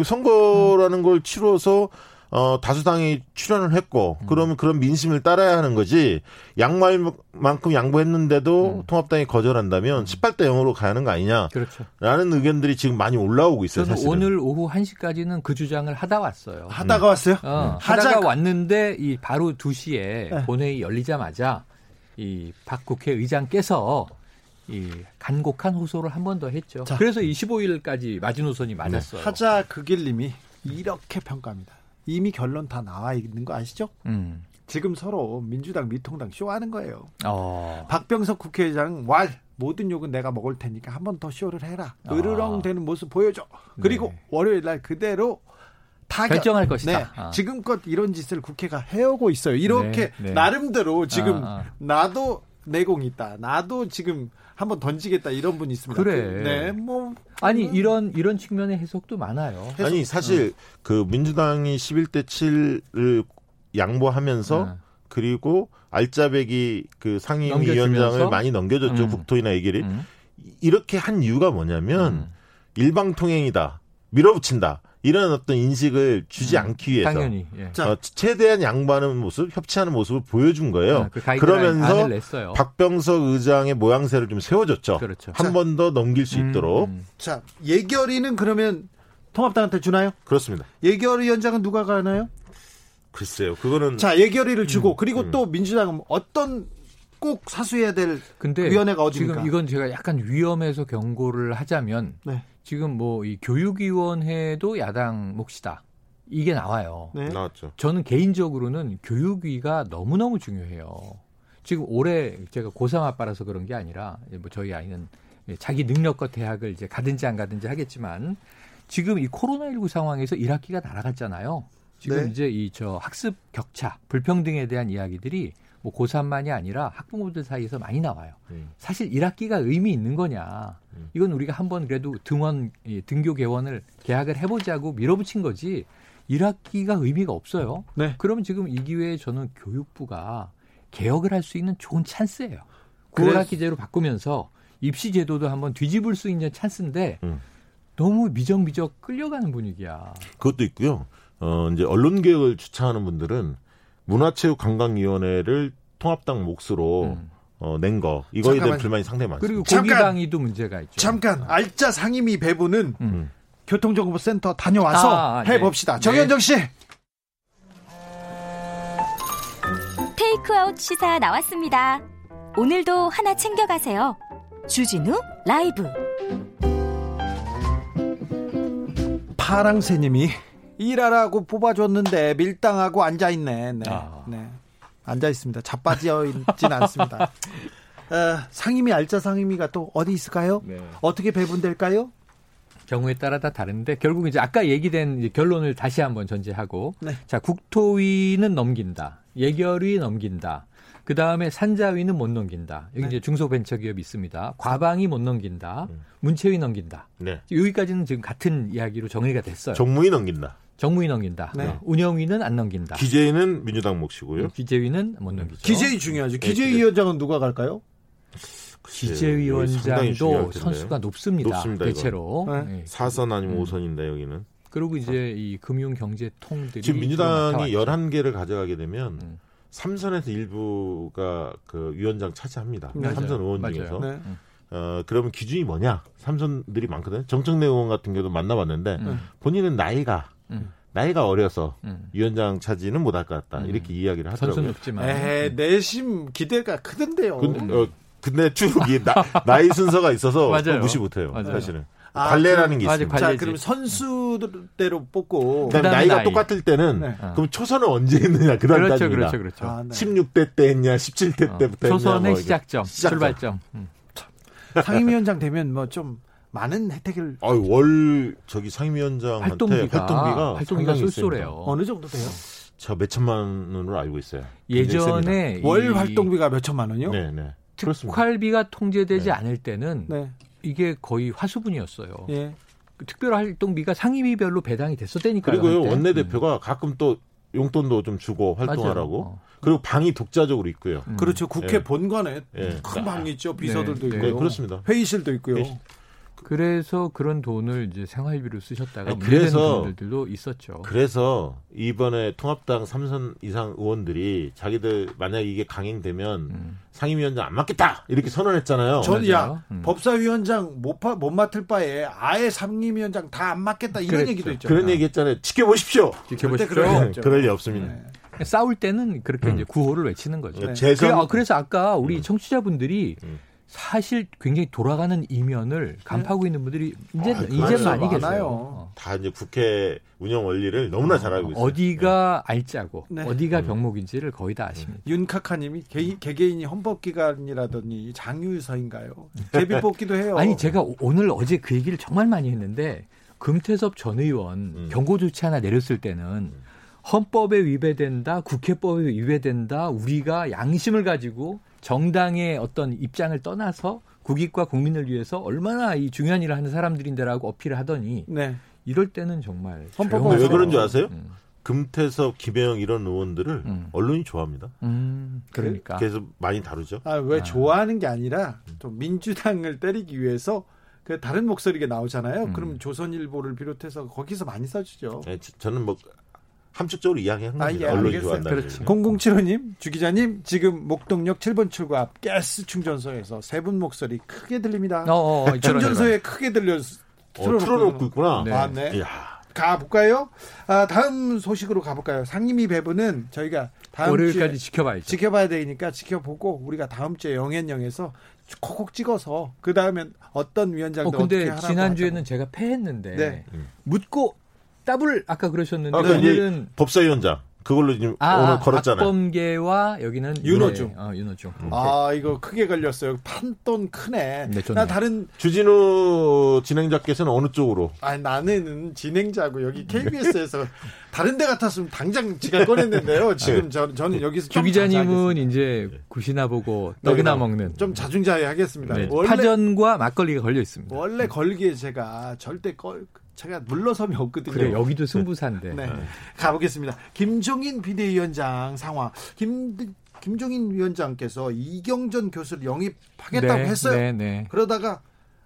[SPEAKER 4] 선거라는 음. 걸 치러서 어, 다수당이 출연을 했고, 음. 그러면 그런 민심을 따라야 하는 거지, 양말만큼 양보했는데도 음. 통합당이 거절한다면 18대 음. 0으로 가야 하는 거 아니냐. 그렇죠. 라는 의견들이 지금 많이 올라오고 있어요, 사실
[SPEAKER 5] 오늘 오후 1시까지는 그 주장을 하다 왔어요.
[SPEAKER 1] 하다가 음. 왔어요?
[SPEAKER 5] 어, 하다가 왔는데, 이 바로 2시에 네. 본회의 열리자마자 이 박 국회의장께서 이 간곡한 호소를 한 번 더 했죠. 자. 그래서 25일까지 마지노선이 맞았어요.
[SPEAKER 1] 네. 하자 그길님이 이렇게 평가합니다. 이미 결론 다 나와 있는 거 아시죠? 음. 지금 서로 민주당 미통당 쇼하는 거예요. 어. 박병석 국회의장 왈 모든 욕은 내가 먹을 테니까 한 번 더 쇼를 해라. 아. 으르렁대는 모습 보여줘. 그리고 네. 월요일 날 그대로
[SPEAKER 5] 타 결정할 것이다. 네.
[SPEAKER 1] 아. 지금껏 이런 짓을 국회가 해오고 있어요. 이렇게 네. 네. 나름대로 지금 아, 아. 나도 내공이 있다. 나도 지금 한번 던지겠다 이런 분이 있습니다.
[SPEAKER 5] 그래.
[SPEAKER 1] 네, 뭐
[SPEAKER 5] 아니 이런 이런 측면의 해석도 많아요. 해석,
[SPEAKER 4] 아니 사실 어. 그 민주당이 11대 7을 양보하면서 네. 그리고 알짜배기 그 상임위원장을 많이 넘겨줬죠. 음. 국토위나 얘기를. 음. 이렇게 한 이유가 뭐냐면 음. 일방통행이다. 밀어붙인다. 이런 어떤 인식을 주지 음, 않기 위해서
[SPEAKER 5] 당연히 예.
[SPEAKER 4] 어, 최대한 양보하는 모습, 협치하는 모습을 보여준 거예요. 아, 그 그러면서 박병석 의장의 모양새를 좀 세워줬죠. 그렇죠. 한 번 더 넘길 수 음, 있도록. 음.
[SPEAKER 1] 자, 예결위는 그러면 통합당한테 주나요?
[SPEAKER 4] 그렇습니다.
[SPEAKER 1] 예결위원장은 누가 가나요?
[SPEAKER 4] 글쎄요. 그거는
[SPEAKER 1] 자 예결위를 주고 음, 그리고 음. 또 민주당은 어떤 꼭 사수해야 될 근데 위원회가 어디입니까?
[SPEAKER 5] 지금 이건 제가 약간 위험해서 경고를 하자면 네. 지금 뭐 이 교육위원회도 야당 몫이다. 이게 나와요.
[SPEAKER 4] 네. 나왔죠.
[SPEAKER 5] 저는 개인적으로는 교육위가 너무너무 중요해요. 지금 올해 제가 고3 아빠라서 그런 게 아니라 뭐 저희 아이는 자기 능력과 대학을 이제 가든지 안 가든지 하겠지만 지금 이 코로나19 상황에서 1학기가 날아갔잖아요. 지금 네. 이제 이 저 학습 격차, 불평등에 대한 이야기들이 뭐 고3만이 아니라 학부모들 사이에서 많이 나와요. 음. 사실 1학기가 의미 있는 거냐. 음. 이건 우리가 한번 그래도 등원, 등교 개원을 계약을 해보자고 밀어붙인 거지 1학기가 의미가 없어요. 네. 그러면 지금 이 기회에 저는 교육부가 개혁을 할 수 있는 좋은 찬스예요. 9월 학기제로 바꾸면서 입시 제도도 한번 뒤집을 수 있는 찬스인데 음. 너무 미적미적 끌려가는 분위기야.
[SPEAKER 4] 그것도 있고요. 어, 이제 언론 개혁을 주창하는 분들은 문화체육관광위원회를 통합당 몫으로 음. 어, 낸 거. 이거에 대한 불만이 상당히 많습니다.
[SPEAKER 5] 그리고 고기방위도 문제가 있죠.
[SPEAKER 1] 잠깐 알짜 상임위 배분은 음. 교통정보센터 다녀와서 아, 네. 해봅시다. 네. 정현정 씨.
[SPEAKER 6] 테이크아웃 시사 나왔습니다. 오늘도 하나 챙겨가세요. 주진우 라이브.
[SPEAKER 1] 파랑새님이 일하라고 뽑아줬는데 밀당하고 앉아있네. 네. 아. 네. 앉아있습니다. 자빠져 있진 않습니다. 어, 상임위, 알짜 상임위가 또 어디 있을까요? 네. 어떻게 배분될까요?
[SPEAKER 5] 경우에 따라 다 다른데 결국 이제 아까 얘기된 결론을 다시 한번 전제하고 네. 자 국토위는 넘긴다 예결위 넘긴다 그 다음에 산자위는 못 넘긴다 여기 네. 이제 중소벤처기업이 있습니다 과방이 못 넘긴다 음. 문체위 넘긴다 네. 여기까지는 지금 같은 이야기로 정리가 됐어요
[SPEAKER 4] 정무위 넘긴다
[SPEAKER 5] 정무위 넘긴다. 네. 어, 운영위는 안 넘긴다.
[SPEAKER 4] 기재위는 민주당 몫이고요.
[SPEAKER 5] 기재위는 못 넘기죠.
[SPEAKER 1] 기재위 중요하죠. 네, 기재위원장은 누가 갈까요?
[SPEAKER 5] 기재위원장도 선수가 높습니다. 높습니다 대체로.
[SPEAKER 4] 네. 4선 아니면 5선인데 음. 여기는.
[SPEAKER 5] 그리고 이제 이 금융 경제 통들이
[SPEAKER 4] 지금 민주당이 11개를 가져가게 되면 음. 3선에서 일부가 그 위원장 차지합니다. 맞아요. 3선 의원 맞아요. 중에서. 네. 어, 그러면 기준이 뭐냐? 3선들이 많거든요. 정청래 의원 같은 경우도 만나봤는데 음. 본인은 나이가 음. 나이가 어려서 음. 위원장 차지는 못할 것 같다. 음. 이렇게 이야기를 하더라고요.
[SPEAKER 5] 선수 높지만.
[SPEAKER 1] 에 내심 기대가 크던데요.
[SPEAKER 4] 근데, 어, 근데 쭉 나, 이 순서가 있어서 무시 못해요. 맞아요. 사실은. 아, 관례라는 게 있습니다.
[SPEAKER 1] 자, 그럼 선수대로 뽑고
[SPEAKER 4] 그다음에 나이가 나이. 똑같을 때는 네. 그럼 초선을 언제 했느냐 그다음 그렇죠, 따집니다. 그렇죠, 그렇죠. 아, 네. 16대 때 했냐, 17대 어. 때부터
[SPEAKER 5] 했냐. 초선의 뭐 시작점, 시작점, 출발점. 음.
[SPEAKER 1] 상임위원장 되면 뭐좀 많은 혜택을
[SPEAKER 4] 아, 월 저기 상임위원장한테 활동비가,
[SPEAKER 5] 활동비가, 활동비가 쏠쏠해요.
[SPEAKER 1] 어느 정도 돼요?
[SPEAKER 4] 저몇 천만 원으로 알고 있어요.
[SPEAKER 5] 예전에
[SPEAKER 1] 월 활동비가 몇 천만 원이요?
[SPEAKER 4] 네, 네.
[SPEAKER 5] 특활비가 통제되지 네. 않을 때는 네. 이게 거의 화수분이었어요. 예. 그 특별 활동비가 상임위별로 배당이 됐었다니까요.
[SPEAKER 4] 그리고요 원내 대표가 음. 가끔 또 용돈도 좀 주고 활동하라고. 어. 그리고 방이 독자적으로 있고요.
[SPEAKER 1] 음. 그렇죠. 국회 예. 본관에 예. 큰 방이 있죠. 비서들도 네. 있고. 네,
[SPEAKER 4] 그렇습니다.
[SPEAKER 1] 회의실도 있고요. 회의실.
[SPEAKER 5] 그래서 그런 돈을 이제 생활비로 쓰셨다가 아니, 그래서 분들도 있었죠.
[SPEAKER 4] 그래서 이번에 통합당 삼선 이상 의원들이 자기들 만약 이게 강행되면 음. 상임위원장 안 맡겠다 이렇게 선언했잖아요.
[SPEAKER 1] 전야 음. 법사위원장 못, 파, 못 맡을 바에 아예 상임위원장 다 안 맡겠다 이런 그랬죠. 얘기도 있죠.
[SPEAKER 4] 그런 얘기 했잖아요. 지켜보십시오.
[SPEAKER 5] 지켜보십시오.
[SPEAKER 4] 그럴 리 없습니다.
[SPEAKER 5] 네. 싸울 때는 그렇게 음. 이제 구호를 외치는 거죠. 네. 재선... 그, 그래서 아까 우리 음. 청취자분들이 음. 사실 굉장히 돌아가는 이면을 간파하고 있는 분들이 이제 아, 이제 많이 계세요. 어.
[SPEAKER 4] 다 이제 국회 운영 원리를 너무나 잘 알고 있어요.
[SPEAKER 5] 어디가 네. 알짜고 네. 어디가 음. 병목인지를 거의 다 아십니다.
[SPEAKER 1] 윤카카님이 개, 개개인이 헌법기관이라더니 장유서인가요? 제비 뽑기도 해요.
[SPEAKER 5] 아니 제가 오늘 어제 그 얘기를 정말 많이 했는데 금태섭 전 의원 음. 경고 조치 하나 내렸을 때는 음. 헌법에 위배된다, 국회법에 위배된다, 우리가 양심을 가지고 정당의 어떤 입장을 떠나서 국익과 국민을 위해서 얼마나 이 중요한 일을 하는 사람들인데라고 어필을 하더니 네. 이럴 때는 정말
[SPEAKER 4] 헌법은 왜 그런 줄 아세요? 음. 금태섭, 김혜영 이런 의원들을 음. 언론이 좋아합니다. 음,
[SPEAKER 5] 그러니까.
[SPEAKER 4] 그래서 많이 다루죠.
[SPEAKER 1] 아, 왜 아. 좋아하는 게 아니라 또 민주당을 때리기 위해서 그 다른 목소리가 나오잖아요. 음. 그럼 조선일보를 비롯해서 거기서 많이 써주죠.
[SPEAKER 4] 네, 저는 뭐 함축적으로 이야기한 겁니다. 아, 예, 언론이 좋아한다.
[SPEAKER 1] 그렇지. 0075님, 주 기자님, 지금 목동역 7번 출구 앞 가스 충전소에서 세 분 목소리 크게 들립니다. 어, 어, 충전소에 크게 들려
[SPEAKER 4] 어, 틀어놓고 있구나.
[SPEAKER 1] 네. 아, 네. 이야. 가볼까요? 아, 다음 소식으로 가볼까요? 상임위 배분은 저희가 다음
[SPEAKER 5] 월요일까지 지켜봐야죠.
[SPEAKER 1] 지켜봐야 되니까 지켜보고 우리가 다음 주에 영앤영에서 콕콕 찍어서 그 다음엔 어떤 위원장도 어, 근데
[SPEAKER 5] 지난 주에는 제가 패했는데 네. 묻고 더블 아까 그러셨는데 아,
[SPEAKER 4] 오늘은 법사위원장 그걸로 지금 아, 오늘 걸었잖아요.
[SPEAKER 5] 박범계와 여기는
[SPEAKER 1] 윤호중.
[SPEAKER 5] 네. 어, 윤호중.
[SPEAKER 1] 음. 아 이거 크게 걸렸어요. 판돈 크네. 네, 나 다른
[SPEAKER 4] 주진우 진행자께서는 어느 쪽으로?
[SPEAKER 1] 아 나는 진행자고 여기 KBS에서 다른 데 같았으면 당장 지가 꺼냈는데요. 네. 지금 저, 저는 여기서
[SPEAKER 5] 주 기자님은 이제 굿이나 보고 떡이나 먹는
[SPEAKER 1] 좀 자중자애하겠습니다. 네.
[SPEAKER 5] 파전과 막걸리가 걸려 있습니다.
[SPEAKER 1] 원래 걸기에 제가 절대 걸 제가 물러섬이 없거든요.
[SPEAKER 5] 그래 여기도 승부사인데.
[SPEAKER 1] 네. 가보겠습니다. 김종인 비대위원장 상황. 김 김종인 위원장께서 이경전 교수를 영입하겠다고 네, 했어요. 네, 네. 그러다가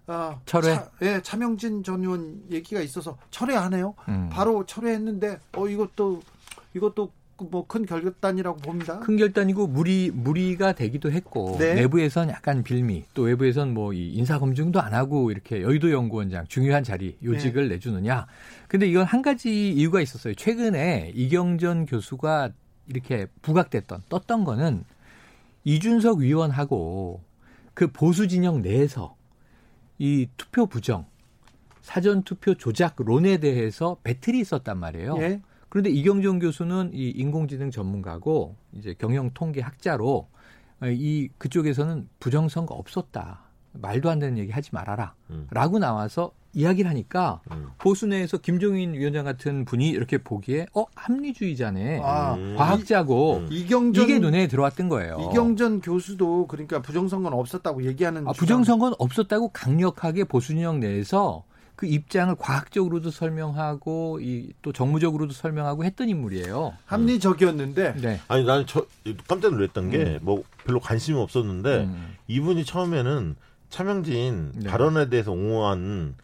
[SPEAKER 1] 어,
[SPEAKER 5] 철회.
[SPEAKER 1] 차, 예, 차명진 전 의원 얘기가 있어서 철회하네요. 음. 바로 철회했는데 어 이것도 이것도 뭐 큰 결단이라고 봅니다.
[SPEAKER 5] 큰 결단이고 무리 무리가 되기도 했고 네. 내부에선 약간 빌미 또 외부에선 뭐 인사 검증도 안 하고 이렇게 여의도 연구원장 중요한 자리 요직을 네. 내주느냐. 근데 이건 한 가지 이유가 있었어요. 최근에 이경전 교수가 이렇게 부각됐던 떴던 거는 이준석 위원하고 그 보수 진영 내에서 이 투표 부정 사전 투표 조작론에 대해서 배틀이 있었단 말이에요. 예. 그런데 이경정 교수는 이 인공지능 전문가고 이제 경영 통계 학자로 이 그쪽에서는 부정선거 없었다. 말도 안 되는 얘기 하지 말아라. 음. 라고 나와서 이야기를 하니까 음. 보수 내에서 김종인 위원장 같은 분이 이렇게 보기에 어 합리주의자네 아, 과학자고 음. 이경전, 이게 눈에 들어왔던 거예요.
[SPEAKER 1] 이경전 교수도 그러니까 부정선거는 없었다고 얘기하는
[SPEAKER 5] 아, 부정선거는 없었다고 강력하게 보수 진영 내에서 그 입장을 과학적으로도 설명하고 이 또 정무적으로도 설명하고 했던 인물이에요.
[SPEAKER 1] 합리적이었는데.
[SPEAKER 4] 네. 아니 나는 저 깜짝 놀랐던 게뭐 음. 별로 관심이 없었는데 음. 이분이 처음에는 차명진 네. 발언에 대해서 옹호한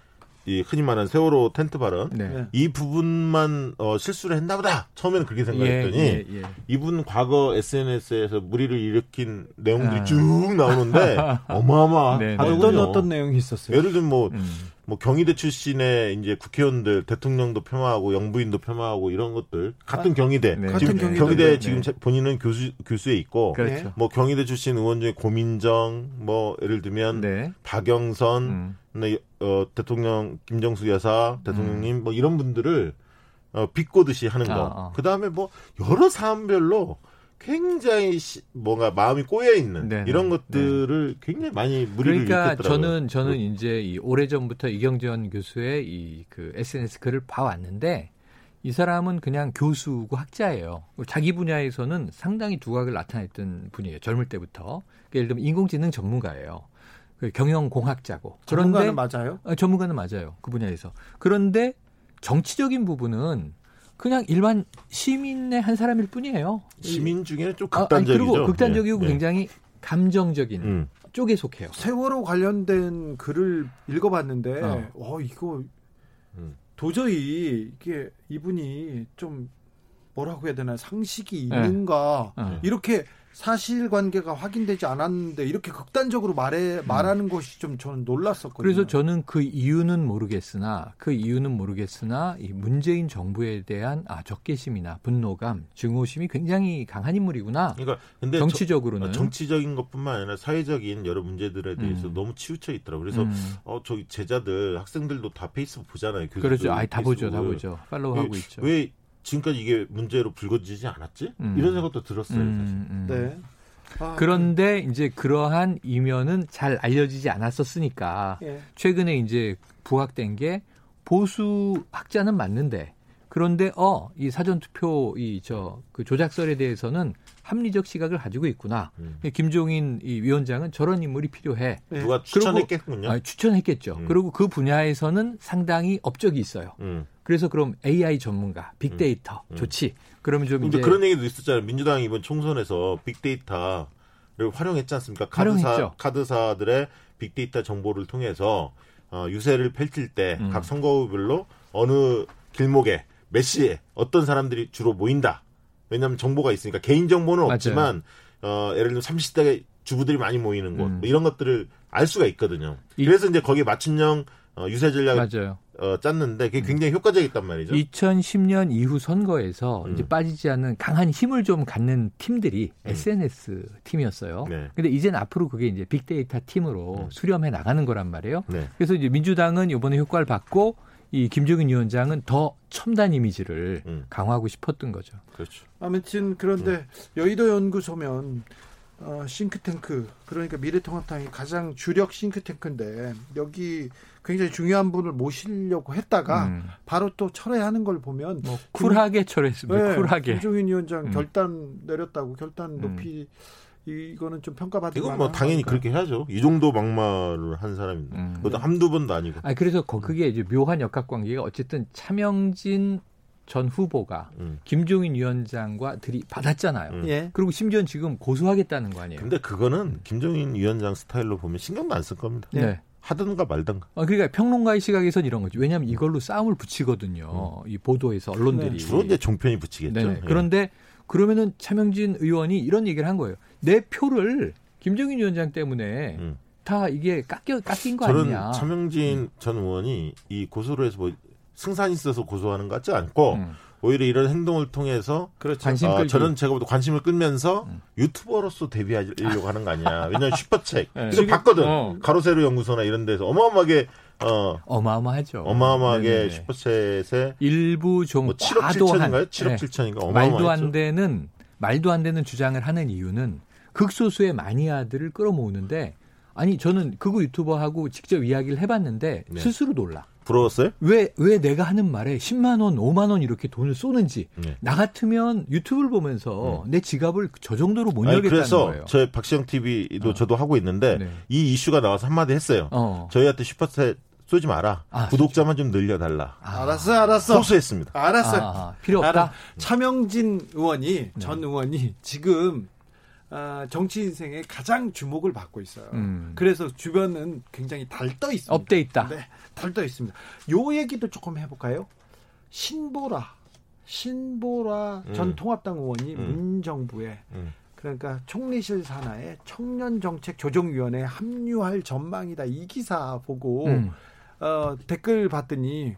[SPEAKER 4] 이 흔히 말하는 세월호 텐트 발언 네. 이 부분만 어, 실수를 했나 보다 처음에는 그렇게 생각했더니 예, 예, 예. 이분 과거 SNS에서 무리를 일으킨 내용들이 아. 쭉 나오는데 어마어마하더군요. 네, 네.
[SPEAKER 1] 어떤 어떤 내용이 있었어요?
[SPEAKER 4] 예를 들면 뭐, 음. 뭐 경희대 출신의 이제 국회의원들 대통령도 폄하하고 영부인도 폄하하고 이런 것들 같은 아, 경희대 네. 지금 같은 경희대, 네. 지금 본인은 교수 교수에 있고 그렇죠. 뭐 경희대 출신 의원 중에 고민정 뭐 예를 들면 박영선 음. 네, 어, 대통령 김정수 여사 대통령님 음. 뭐 이런 분들을 어, 비꼬듯이 하는 거. 아, 아. 그 다음에 뭐 여러 사안별로 굉장히 시, 뭔가 마음이 꼬여 있는 네, 이런 네. 것들을 네. 굉장히 많이 무리를
[SPEAKER 5] 그러니까 일으켰더라고요. 저는 저는 이제 이 오래 전부터 이경전 교수의 이 그 SNS 글을 봐왔는데 이 사람은 그냥 교수고 학자예요. 자기 분야에서는 상당히 두각을 나타냈던 분이에요. 젊을 때부터. 예를 들면 인공지능 전문가예요. 그 경영공학자고.
[SPEAKER 1] 그런데 전문가는 맞아요?
[SPEAKER 5] 어, 전문가는 맞아요. 그 분야에서. 그런데 정치적인 부분은 그냥 일반 시민의 한 사람일 뿐이에요.
[SPEAKER 4] 시민 중에는 좀 극단적이죠. 아, 아니,
[SPEAKER 5] 그리고 극단적이고 네. 굉장히 감정적인 음. 쪽에 속해요.
[SPEAKER 1] 세월호 관련된 글을 읽어봤는데, 어, 어 이거 음. 도저히 이게 이분이 좀 뭐라고 해야 되나 상식이 네. 있는가 네. 이렇게 사실관계가 확인되지 않았는데 이렇게 극단적으로 말해 음. 말하는 음. 것이 좀 저는 놀랐었거든요.
[SPEAKER 5] 그래서 저는 그 이유는 모르겠으나 그 이유는 모르겠으나 이 문재인 정부에 대한 아 적개심이나 분노감, 증오심이 굉장히 강한 인물이구나. 그러니까 근데 정치적으로는
[SPEAKER 4] 저, 정치적인 것뿐만 아니라 사회적인 여러 문제들에 대해서 음. 너무 치우쳐 있더라고요. 그래서 음. 어 저기 제자들 학생들도 다 페이스북 보잖아요.
[SPEAKER 5] 그렇죠. 아다 페이스북을. 보죠, 다 보죠. 팔로우하고
[SPEAKER 4] 왜,
[SPEAKER 5] 있죠.
[SPEAKER 4] 왜 지금까지 이게 문제로 불거지지 않았지? 음. 이런 생각도 들었어요. 음, 음.
[SPEAKER 5] 네. 아, 그런데 이제 그러한 이면은 잘 알려지지 않았었으니까 예. 최근에 이제 부각된 게 보수 학자는 맞는데 그런데 어 이 사전 투표 이 저 그 조작설에 대해서는 합리적 시각을 가지고 있구나. 음. 김종인 이 위원장은 저런 인물이 필요해.
[SPEAKER 4] 네. 누가 추천했겠군요.
[SPEAKER 5] 아, 추천했겠죠. 음. 그리고 그 분야에서는 상당히 업적이 있어요. 음. 그래서 그럼 AI 전문가, 빅데이터 음. 좋지. 그러면 좀
[SPEAKER 4] 이제 그런 얘기도 있었잖아요. 민주당이 이번 총선에서 빅데이터를 활용했지 않습니까? 카드사 활용했죠. 카드사들의 빅데이터 정보를 통해서 어, 유세를 펼칠 때각 음. 선거구별로 어느 길목에 몇 시에 어떤 사람들이 주로 모인다. 왜냐하면 정보가 있으니까 개인 정보는 없지만 어, 예를 들면 30대 주부들이 많이 모이는 곳 음. 뭐 이런 것들을 알 수가 있거든요. 그래서 이제 거기에 맞춤형 어, 유세 전략을 맞아요. 어, 짰는데 그게 굉장히 효과적이었단 말이죠.
[SPEAKER 5] 2010년 이후 선거에서 음. 이제 빠지지 않는 강한 힘을 좀 갖는 팀들이 음. SNS 팀이었어요. 네. 근데 이제는 앞으로 그게 이제 빅데이터 팀으로 음. 수렴해 나가는 거란 말이에요. 네. 그래서 이제 민주당은 이번에 효과를 받고 이 김종인 위원장은 더 첨단 이미지를 음. 강화하고 싶었던 거죠.
[SPEAKER 1] 그렇죠. 아무튼 그런데 음. 여의도 연구소면 어, 싱크탱크 그러니까 미래통합당이 가장 주력 싱크탱크인데 여기 굉장히 중요한 분을 모시려고 했다가 음. 바로 또 철회하는 걸 보면 뭐
[SPEAKER 5] 쿨하게 철회했습니다. 네, 쿨하게.
[SPEAKER 1] 김종인 위원장 음. 결단 내렸다고 결단 음. 높이 이거는 좀 평가받을
[SPEAKER 4] 이건 뭐 당연히 그렇게 해야죠. 이 정도 막말을 한 사람인데 음. 그것도 한두 번도 아니고.
[SPEAKER 5] 아 그래서 그게 이제 묘한 역학 관계가 어쨌든 차명진 전 후보가 음. 김종인 위원장과 들이 받았잖아요. 음. 예. 그리고 심지어 지금 고소하겠다는 거 아니에요.
[SPEAKER 4] 근데 그거는 김종인 위원장 스타일로 보면 신경도 안 쓸 겁니다. 네. 하든가 말든가.
[SPEAKER 5] 아, 그러니까 평론가의 시각에선 이런 거죠. 왜냐하면 이걸로 싸움을 붙이거든요. 음. 이 보도에서 언론들이. 네.
[SPEAKER 4] 주로 이제 종편이 붙이겠죠. 네.
[SPEAKER 5] 예. 그런데 그러면은 차명진 의원이 이런 얘기를 한 거예요. 내 표를 김정인 위원장 때문에 음. 다 이게 깎여 깎인 거
[SPEAKER 4] 저는
[SPEAKER 5] 아니냐.
[SPEAKER 4] 차명진 음. 전 의원이 이 고소를 해서 뭐 승산이 있어서 고소하는 것 같지 않고 음. 오히려 이런 행동을 통해서 그렇죠. 관심 어, 저는 제가 보다 관심을 끌면서 음. 유튜버로서 데뷔하려고 하는 거 아니냐. 왜냐하면 슈퍼책 네. 이거 봤거든. 어. 가로세로 연구소나 이런 데서 어마어마하게 어
[SPEAKER 5] 어마어마하죠.
[SPEAKER 4] 어마어마하게 네네. 슈퍼챗에
[SPEAKER 5] 일부 좀 뭐
[SPEAKER 4] 7억 7천인가요? 7억 네. 7천인가 어마어마했죠.
[SPEAKER 5] 말도 안 되는 말도 안 되는 주장을 하는 이유는 극소수의 마니아들을 끌어모으는데 아니 저는 그거 유튜버하고 직접 이야기를 해봤는데 네. 스스로 놀라.
[SPEAKER 4] 부러웠어요?
[SPEAKER 5] 왜, 왜 내가 하는 말에 10만원, 5만원 이렇게 돈을 쏘는지. 네. 나 같으면 유튜브를 보면서 음. 내 지갑을 저 정도로 못 열겠다는
[SPEAKER 4] 그래서
[SPEAKER 5] 거예요.
[SPEAKER 4] 저희 박시영 TV도 어. 저도 하고 있는데 네. 이 이슈가 나와서 한마디 했어요. 어. 저희한테 슈퍼챗 쏘지 마라. 아, 구독자만 좀 늘려달라.
[SPEAKER 1] 아. 알았어, 알았어.
[SPEAKER 4] 호소했습니다.
[SPEAKER 1] 알았어. 아, 필요 없다. 알아. 차명진 의원이 네. 전 의원이 지금 아, 정치 인생에 가장 주목을 받고 있어요. 음. 그래서 주변은 굉장히 달떠 있습니다.
[SPEAKER 5] 업돼 있다.
[SPEAKER 1] 네, 달떠 있습니다. 요 얘기도 조금 해볼까요? 신보라, 신보라 음. 전 통합당 의원이 음. 문정부에 음. 그러니까 총리실 산하에 청년 정책 조정위원회에 합류할 전망이다 이 기사 보고 음. 어, 댓글 봤더니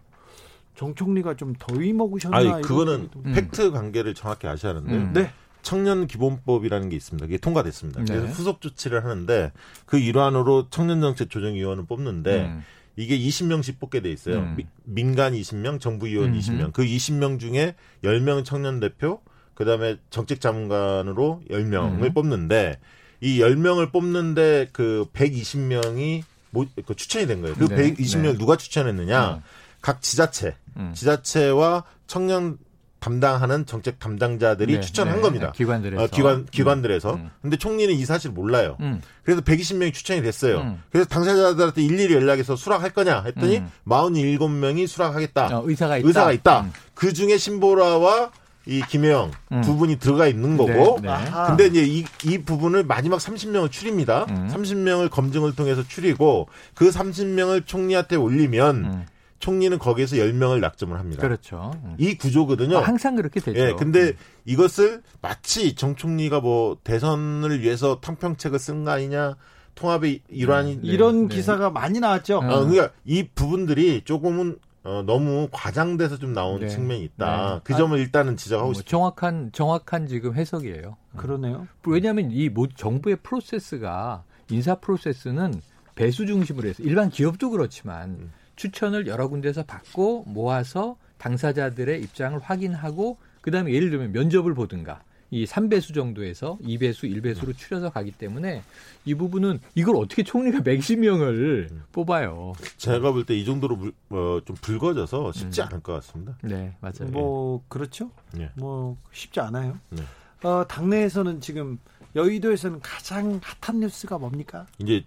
[SPEAKER 1] 정 총리가 좀 더위 먹으셨나?
[SPEAKER 4] 아니 그거는 팩트 관계를 정확히 아셔야 하는데. 음. 네. 청년 기본법이라는 게 있습니다. 그게 통과됐습니다. 네. 그래서 후속 조치를 하는데 그 일환으로 청년정책 조정위원을 뽑는데 음. 이게 20명씩 뽑게 돼 있어요. 음. 민간 20명, 정부 위원 음흠. 20명. 그 20명 중에 10명 청년 대표, 그다음에 정책 자문관으로 10명을 음. 뽑는데 이 10명을 뽑는데 그 120명이 뭐, 그 추천이 된 거예요. 그 네. 120명 네. 누가 추천했느냐? 음. 각 지자체, 음. 지자체와 청년 담당하는 정책 담당자들이 네, 추천한 네, 겁니다.
[SPEAKER 5] 기관들에서.
[SPEAKER 4] 어, 기관, 기관들에서. 음. 근데 총리는 이 사실 몰라요. 음. 그래서 120명이 추천이 됐어요. 음. 그래서 당사자들한테 일일이 연락해서 수락할 거냐 했더니 음. 47명이 수락하겠다.
[SPEAKER 5] 어, 의사가 있다.
[SPEAKER 4] 의사가 있다. 음. 그 중에 신보라와 이 김혜영 음. 두 분이 들어가 있는 거고. 네, 네. 근데 이제 이, 이 부분을 마지막 30명을 추립니다. 음. 30명을 검증을 통해서 추리고 그 30명을 총리한테 올리면 음. 총리는 거기에서 10명을 낙점을 합니다.
[SPEAKER 5] 그렇죠.
[SPEAKER 4] 음. 이 구조거든요. 아,
[SPEAKER 5] 항상 그렇게 되죠.
[SPEAKER 4] 예, 근데 음. 이것을 마치 정 총리가 뭐 대선을 위해서 탕평책을 쓴 거 아니냐. 통합의 일환이
[SPEAKER 1] 네, 이런 네. 기사가 많이 나왔죠.
[SPEAKER 4] 어, 그러니까 이 부분들이 조금은 어, 너무 과장돼서 좀 나온 네. 측면이 있다. 네. 그 점을 아, 일단은 지적하고 뭐 싶습니다.
[SPEAKER 5] 정확한 정확한 지금 해석이에요.
[SPEAKER 1] 그러네요.
[SPEAKER 5] 왜냐하면 이 정부의 프로세스가 인사 프로세스는 배수 중심으로 해서 일반 기업도 그렇지만 음. 추천을 여러 군데서 받고 모아서 당사자들의 입장을 확인하고 그다음에 예를 들면 면접을 보든가 이 3배수 정도에서 2배수, 1배수로 추려서 가기 때문에 이 부분은 이걸 어떻게 총리가 맥시명을 뽑아요.
[SPEAKER 4] 제가 볼 때 이 정도로 물, 어, 좀 붉어져서 쉽지 음. 않을 것 같습니다.
[SPEAKER 5] 네, 맞아요.
[SPEAKER 1] 뭐 그렇죠. 네. 뭐 쉽지 않아요. 네. 어, 당내에서는 지금 여의도에서는 가장 핫한 뉴스가 뭡니까?
[SPEAKER 4] 이제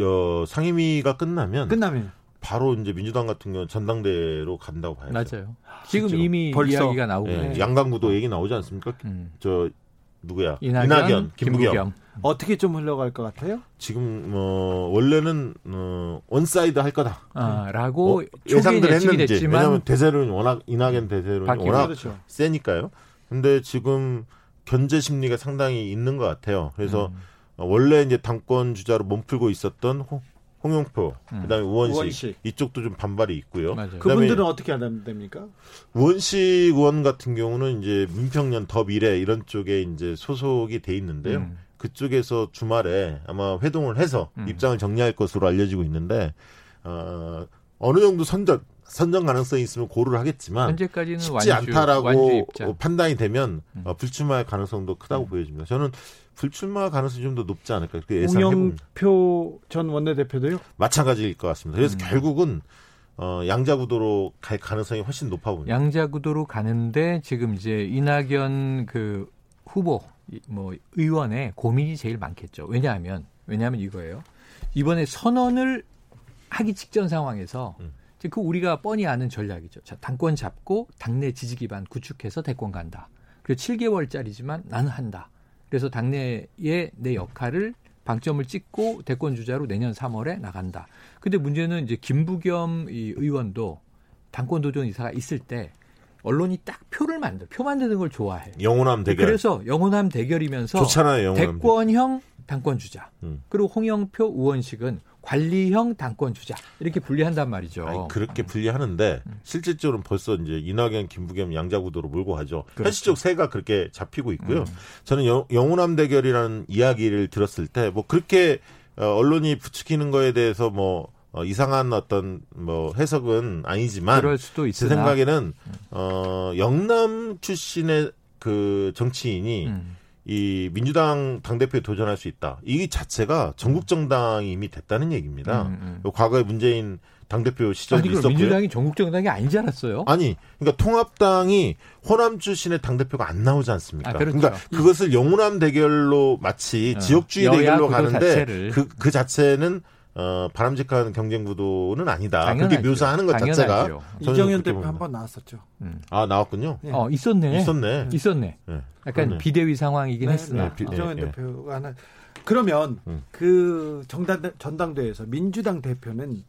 [SPEAKER 4] 어, 상임위가 끝나면
[SPEAKER 1] 끝나면
[SPEAKER 4] 바로 이제 민주당 같은 경우는 전당대회로 간다고 봐야죠.
[SPEAKER 5] 맞아요. 지금 실제로. 이미 벌써 이야기가 나오고 네,
[SPEAKER 4] 양강구도 얘기 나오지 않습니까? 음. 저 누구야? 이낙연, 이낙연 김부겸. 김부겸.
[SPEAKER 1] 어떻게 좀 흘러갈 것 같아요?
[SPEAKER 4] 지금 뭐 원래는 어, one side 할
[SPEAKER 5] 거다라고 아, 어,
[SPEAKER 4] 예상들 했는지 왜냐하면 대세론이 워낙 이낙연 대세론이 워낙 그렇죠. 세니까요. 근데 지금 견제 심리가 상당히 있는 것 같아요. 그래서 음. 원래 이제 당권 주자로 몸풀고 있었던 홍, 홍영표, 음. 그다음에 우원식, 우원식, 이쪽도 좀 반발이 있고요.
[SPEAKER 1] 그분들은 어떻게 하면 됩니까?
[SPEAKER 4] 우원식 의원 같은 경우는 이제 민평년 더 미래 이런 쪽에 이제 소속이 돼 있는데요. 음. 그쪽에서 주말에 아마 회동을 해서 음. 입장을 정리할 것으로 알려지고 있는데 어, 어느 정도 선전 선정 가능성이 있으면 고를 하겠지만 현재까지는 쉽지 완주, 않다라고 완주 판단이 되면 음. 어, 불출마할 가능성도 크다고 음. 보여집니다. 저는 불출마 가능성이 좀 더 높지 않을까 그렇게
[SPEAKER 1] 예상해봅니다. 홍영표 전 원내대표도요?
[SPEAKER 4] 마찬가지일 것 같습니다. 그래서 음. 결국은 어, 양자 구도로 갈 가능성이 훨씬 높아 보입니다.
[SPEAKER 5] 양자 구도로 가는데 지금 이제 이낙연 그 후보 뭐 의원의 고민이 제일 많겠죠. 왜냐하면 왜냐하면 이거예요. 이번에 선언을 하기 직전 상황에서 음. 그 우리가 뻔히 아는 전략이죠. 자, 당권 잡고 당내 지지 기반 구축해서 대권 간다. 그리고 7개월짜리지만 나는 한다. 그래서 당내에 내 역할을 방점을 찍고 대권 주자로 내년 3월에 나간다. 근데 문제는 이제 김부겸 이 의원도 당권 도전 이사가 있을 때 언론이 딱 표를 만들, 표 만드는 걸 좋아해.
[SPEAKER 4] 영호남 대결.
[SPEAKER 5] 그래서 영호남 대결이면서
[SPEAKER 4] 좋잖아요, 영호남
[SPEAKER 5] 대권형 당권 주자. 음. 그리고 홍영표 우원식은 관리형 당권 주자 이렇게 분리한단 말이죠.
[SPEAKER 4] 아니, 그렇게 분리하는데 음. 실질적으로는 벌써 이제 이낙연, 김부겸 양자구도로 몰고 가죠. 그렇죠. 현실적 세가 그렇게 잡히고 있고요. 음. 저는 영, 영호남 대결이라는 이야기를 들었을 때 뭐 그렇게 어, 언론이 부추기는 거에 대해서 뭐 어, 이상한 어떤 뭐 해석은 아니지만
[SPEAKER 5] 그럴 수도
[SPEAKER 4] 있으나. 제 생각에는 어, 영남 출신의 그 정치인이 음. 이 민주당 당대표에 도전할 수 있다. 이 자체가 전국 정당이 이미 됐다는 얘기입니다. 음, 음. 과거에 문재인 당대표 시절도 아니, 있었고요.
[SPEAKER 5] 민주당이 전국 정당이 아니지 않았어요?
[SPEAKER 4] 아니, 그러니까 통합당이 호남 출신의 당대표가 안 나오지 않습니까? 아, 그렇죠. 그러니까 그것을 영호남 대결로 마치 어, 지역주의 대결로 가는데 그, 그 자체는 어, 바람직한 경쟁 구도는 아니다. 당연하죠. 그렇게 묘사하는 것 자체가
[SPEAKER 1] 이정현 대표 한 번 나왔었죠.
[SPEAKER 4] 음. 아 나왔군요.
[SPEAKER 5] 네. 어 있었네.
[SPEAKER 4] 있었네.
[SPEAKER 5] 있었네. 네. 약간 그러네. 비대위 상황이긴 네, 했으나 네, 비,
[SPEAKER 1] 이정현 네, 대표가 하나. 그러면 음. 그 정당 전당대회에서 민주당 대표는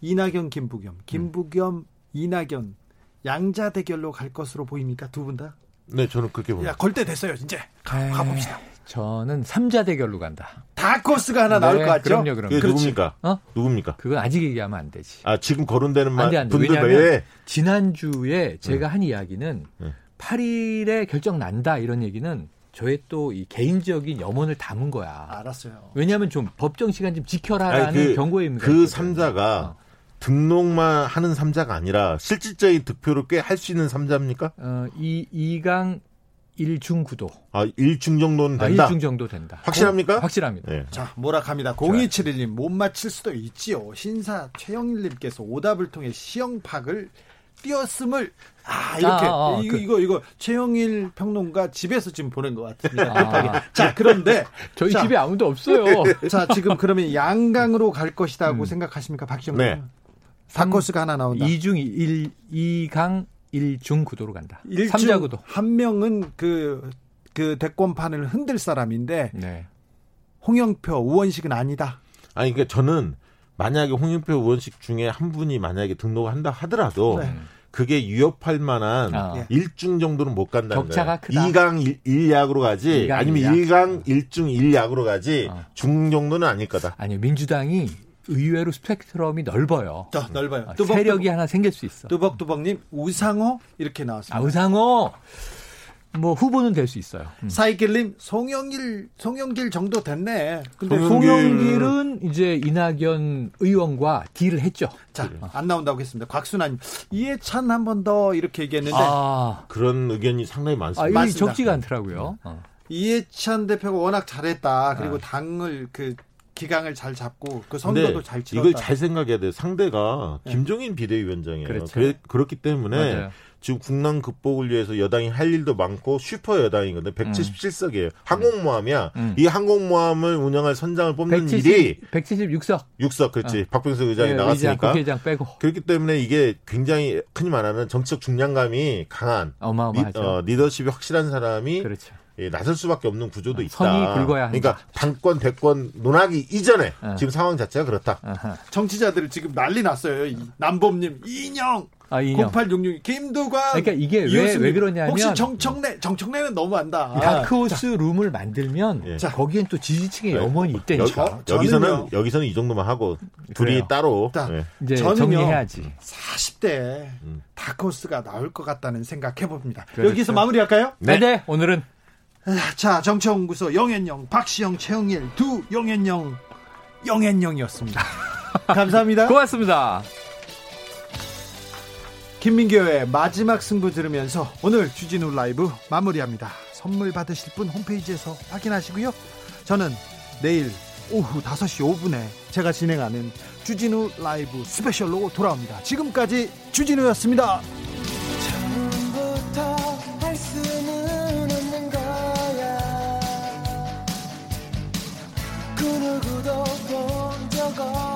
[SPEAKER 1] 이낙연, 김부겸, 김부겸, 음. 이낙연 양자 대결로 갈 것으로 보입니까 두 분 다?
[SPEAKER 4] 네, 저는 그렇게 봅니다. 야,
[SPEAKER 1] 걸때 됐어요, 이제. 가, 가봅시다.
[SPEAKER 5] 저는 3자 대결로 간다.
[SPEAKER 1] 다코스가 하나 네, 나올 것 같죠?
[SPEAKER 4] 그럼요, 그럼요. 그게 누굽니까? 어? 누굽니까?
[SPEAKER 5] 그건 아직 얘기하면 안 되지.
[SPEAKER 4] 아, 지금 거론되는 말, 안 돼, 안 돼. 분들 외에?
[SPEAKER 5] 지난주에 제가 한 이야기는 네. 8일에 결정 난다 이런 얘기는 저의 또 이 개인적인 염원을 담은 거야.
[SPEAKER 1] 알았어요.
[SPEAKER 5] 왜냐하면 좀 법정 시간 좀 지켜라라는 아니, 그, 경고입니다.
[SPEAKER 4] 그 3자가 어. 등록만 하는 3자가 아니라 실질적인 득표를 꽤 할 수 있는 3자입니까?
[SPEAKER 5] 어, 이, 이강 일중 구도.
[SPEAKER 4] 아, 일중 정도는 된다.
[SPEAKER 5] 아, 일중 정도 된다.
[SPEAKER 4] 확실합니까?
[SPEAKER 5] 고, 확실합니다.
[SPEAKER 1] 네. 자, 뭐라 합니다. 0271님 못 맞힐 수도 있지요. 신사 최영일님께서 오답을 통해 시영팍을 띄었음을 아 이렇게 아, 아, 이 거, 그, 이거 이거 최영일 평론가 집에서 지금 보낸 것 같습니다. 아, 자 그런데
[SPEAKER 5] 저희 자, 집에 아무도 없어요.
[SPEAKER 1] 자 지금 그러면 양강으로 갈 것이라고 음. 생각하십니까, 박시영? 네. 4코스가 하나 나온다.
[SPEAKER 5] 2중 1, 2강 1중 구도로 간다. 3자 구도.
[SPEAKER 1] 한 명은 그, 그 대권판을 흔들 사람인데 네. 홍영표, 우원식은 아니다.
[SPEAKER 4] 아니, 그러니까 저는 만약에 홍영표, 우원식 중에 한 분이 만약에 등록한다 하더라도 네. 그게 위협할 만한 어. 1중 정도는 못 간다는
[SPEAKER 5] 격차가 거예요.
[SPEAKER 4] 크다. 2강 1, 약으로 가지 2강 아니면 1약. 1강 1중 1약으로 가지 어. 중 정도는 아닐 거다.
[SPEAKER 5] 아니요. 민주당이 의외로 스펙트럼이 넓어요.
[SPEAKER 1] 더 넓어요.
[SPEAKER 5] 아, 뚜벅, 세력이 하나 생길 수 있어.
[SPEAKER 1] 뚜벅뚜벅님 우상호 이렇게 나왔습니다.
[SPEAKER 5] 아, 우상호 뭐 후보는 될 수 있어요.
[SPEAKER 1] 음. 사이길님 송영길 송영길 정도 됐네.
[SPEAKER 5] 근데 송영길... 은 이제 이낙연 의원과 딜을 했죠.
[SPEAKER 1] 자안 나온다고 했습니다. 곽순환 이해찬 한 번 더 이렇게 얘기했는데 아,
[SPEAKER 4] 그런 의견이 상당히 많습니다.
[SPEAKER 5] 아, 이 적지가 않더라고요. 어.
[SPEAKER 1] 이해찬 대표가 워낙 잘했다. 그리고 아. 당을 그 기강을 잘 잡고 그 선거도 잘 치렀다.
[SPEAKER 4] 이걸 잘 생각해야 돼요. 상대가 네. 김종인 비대위원장이에요. 그렇죠. 그래, 그렇기 때문에 맞아요. 지금 국난 극복을 위해서 여당이 할 일도 많고 슈퍼 여당이거든. 177석이에요. 음. 항공모함이야. 음. 이 항공모함을 운영할 선장을 뽑는 170, 일이
[SPEAKER 5] 176석.
[SPEAKER 4] 6석 그렇지. 어. 박병석 의장이 네, 나갔으니까.
[SPEAKER 5] 의장, 빼고.
[SPEAKER 4] 그렇기 때문에 이게 굉장히 흔히 말하는 정치적 중량감이 강한
[SPEAKER 5] 어마어마하죠. 리, 어,
[SPEAKER 4] 리더십이 확실한 사람이 그렇죠. 예, 나설 수밖에 없는 구조도 아, 있다.
[SPEAKER 5] 선이 굵어야
[SPEAKER 4] 한다. 그러니까 당권 대권 논하기 이전에 어. 지금 상황 자체가 그렇다.
[SPEAKER 1] 어허. 정치자들 지금 난리 났어요. 남범님 이인영 아, 0866 김두관.
[SPEAKER 5] 그러니까 이게 왜, 왜 그러냐면
[SPEAKER 1] 혹시 정청래 정청래는 너무한다.
[SPEAKER 5] 다크호스 룸을 만들면 예. 자, 거기엔 또 지지층의 네. 염원이 있다니까.
[SPEAKER 4] 여기, 서는 여기서는 이 정도만 하고 둘이 그래요. 따로
[SPEAKER 5] 자, 네. 이제 정리해야지.
[SPEAKER 1] 40대 음. 다크호스가 나올 것 같다는 생각해 봅니다. 그렇죠. 여기서 마무리할까요?
[SPEAKER 5] 네. 네. 오늘은
[SPEAKER 1] 자 정치연구소 영앤영 박시영 최영일 두 영앤영 영앤영이었습니다. 감사합니다.
[SPEAKER 5] 고맙습니다.
[SPEAKER 1] 김민교의 마지막 승부 들으면서 오늘 주진우 라이브 마무리합니다. 선물 받으실 분 홈페이지에서 확인하시고요. 저는 내일 오후 5시 5분에 제가 진행하는 주진우 라이브 스페셜로 돌아옵니다. 지금까지 주진우였습니다. 그 누구도 본 적 없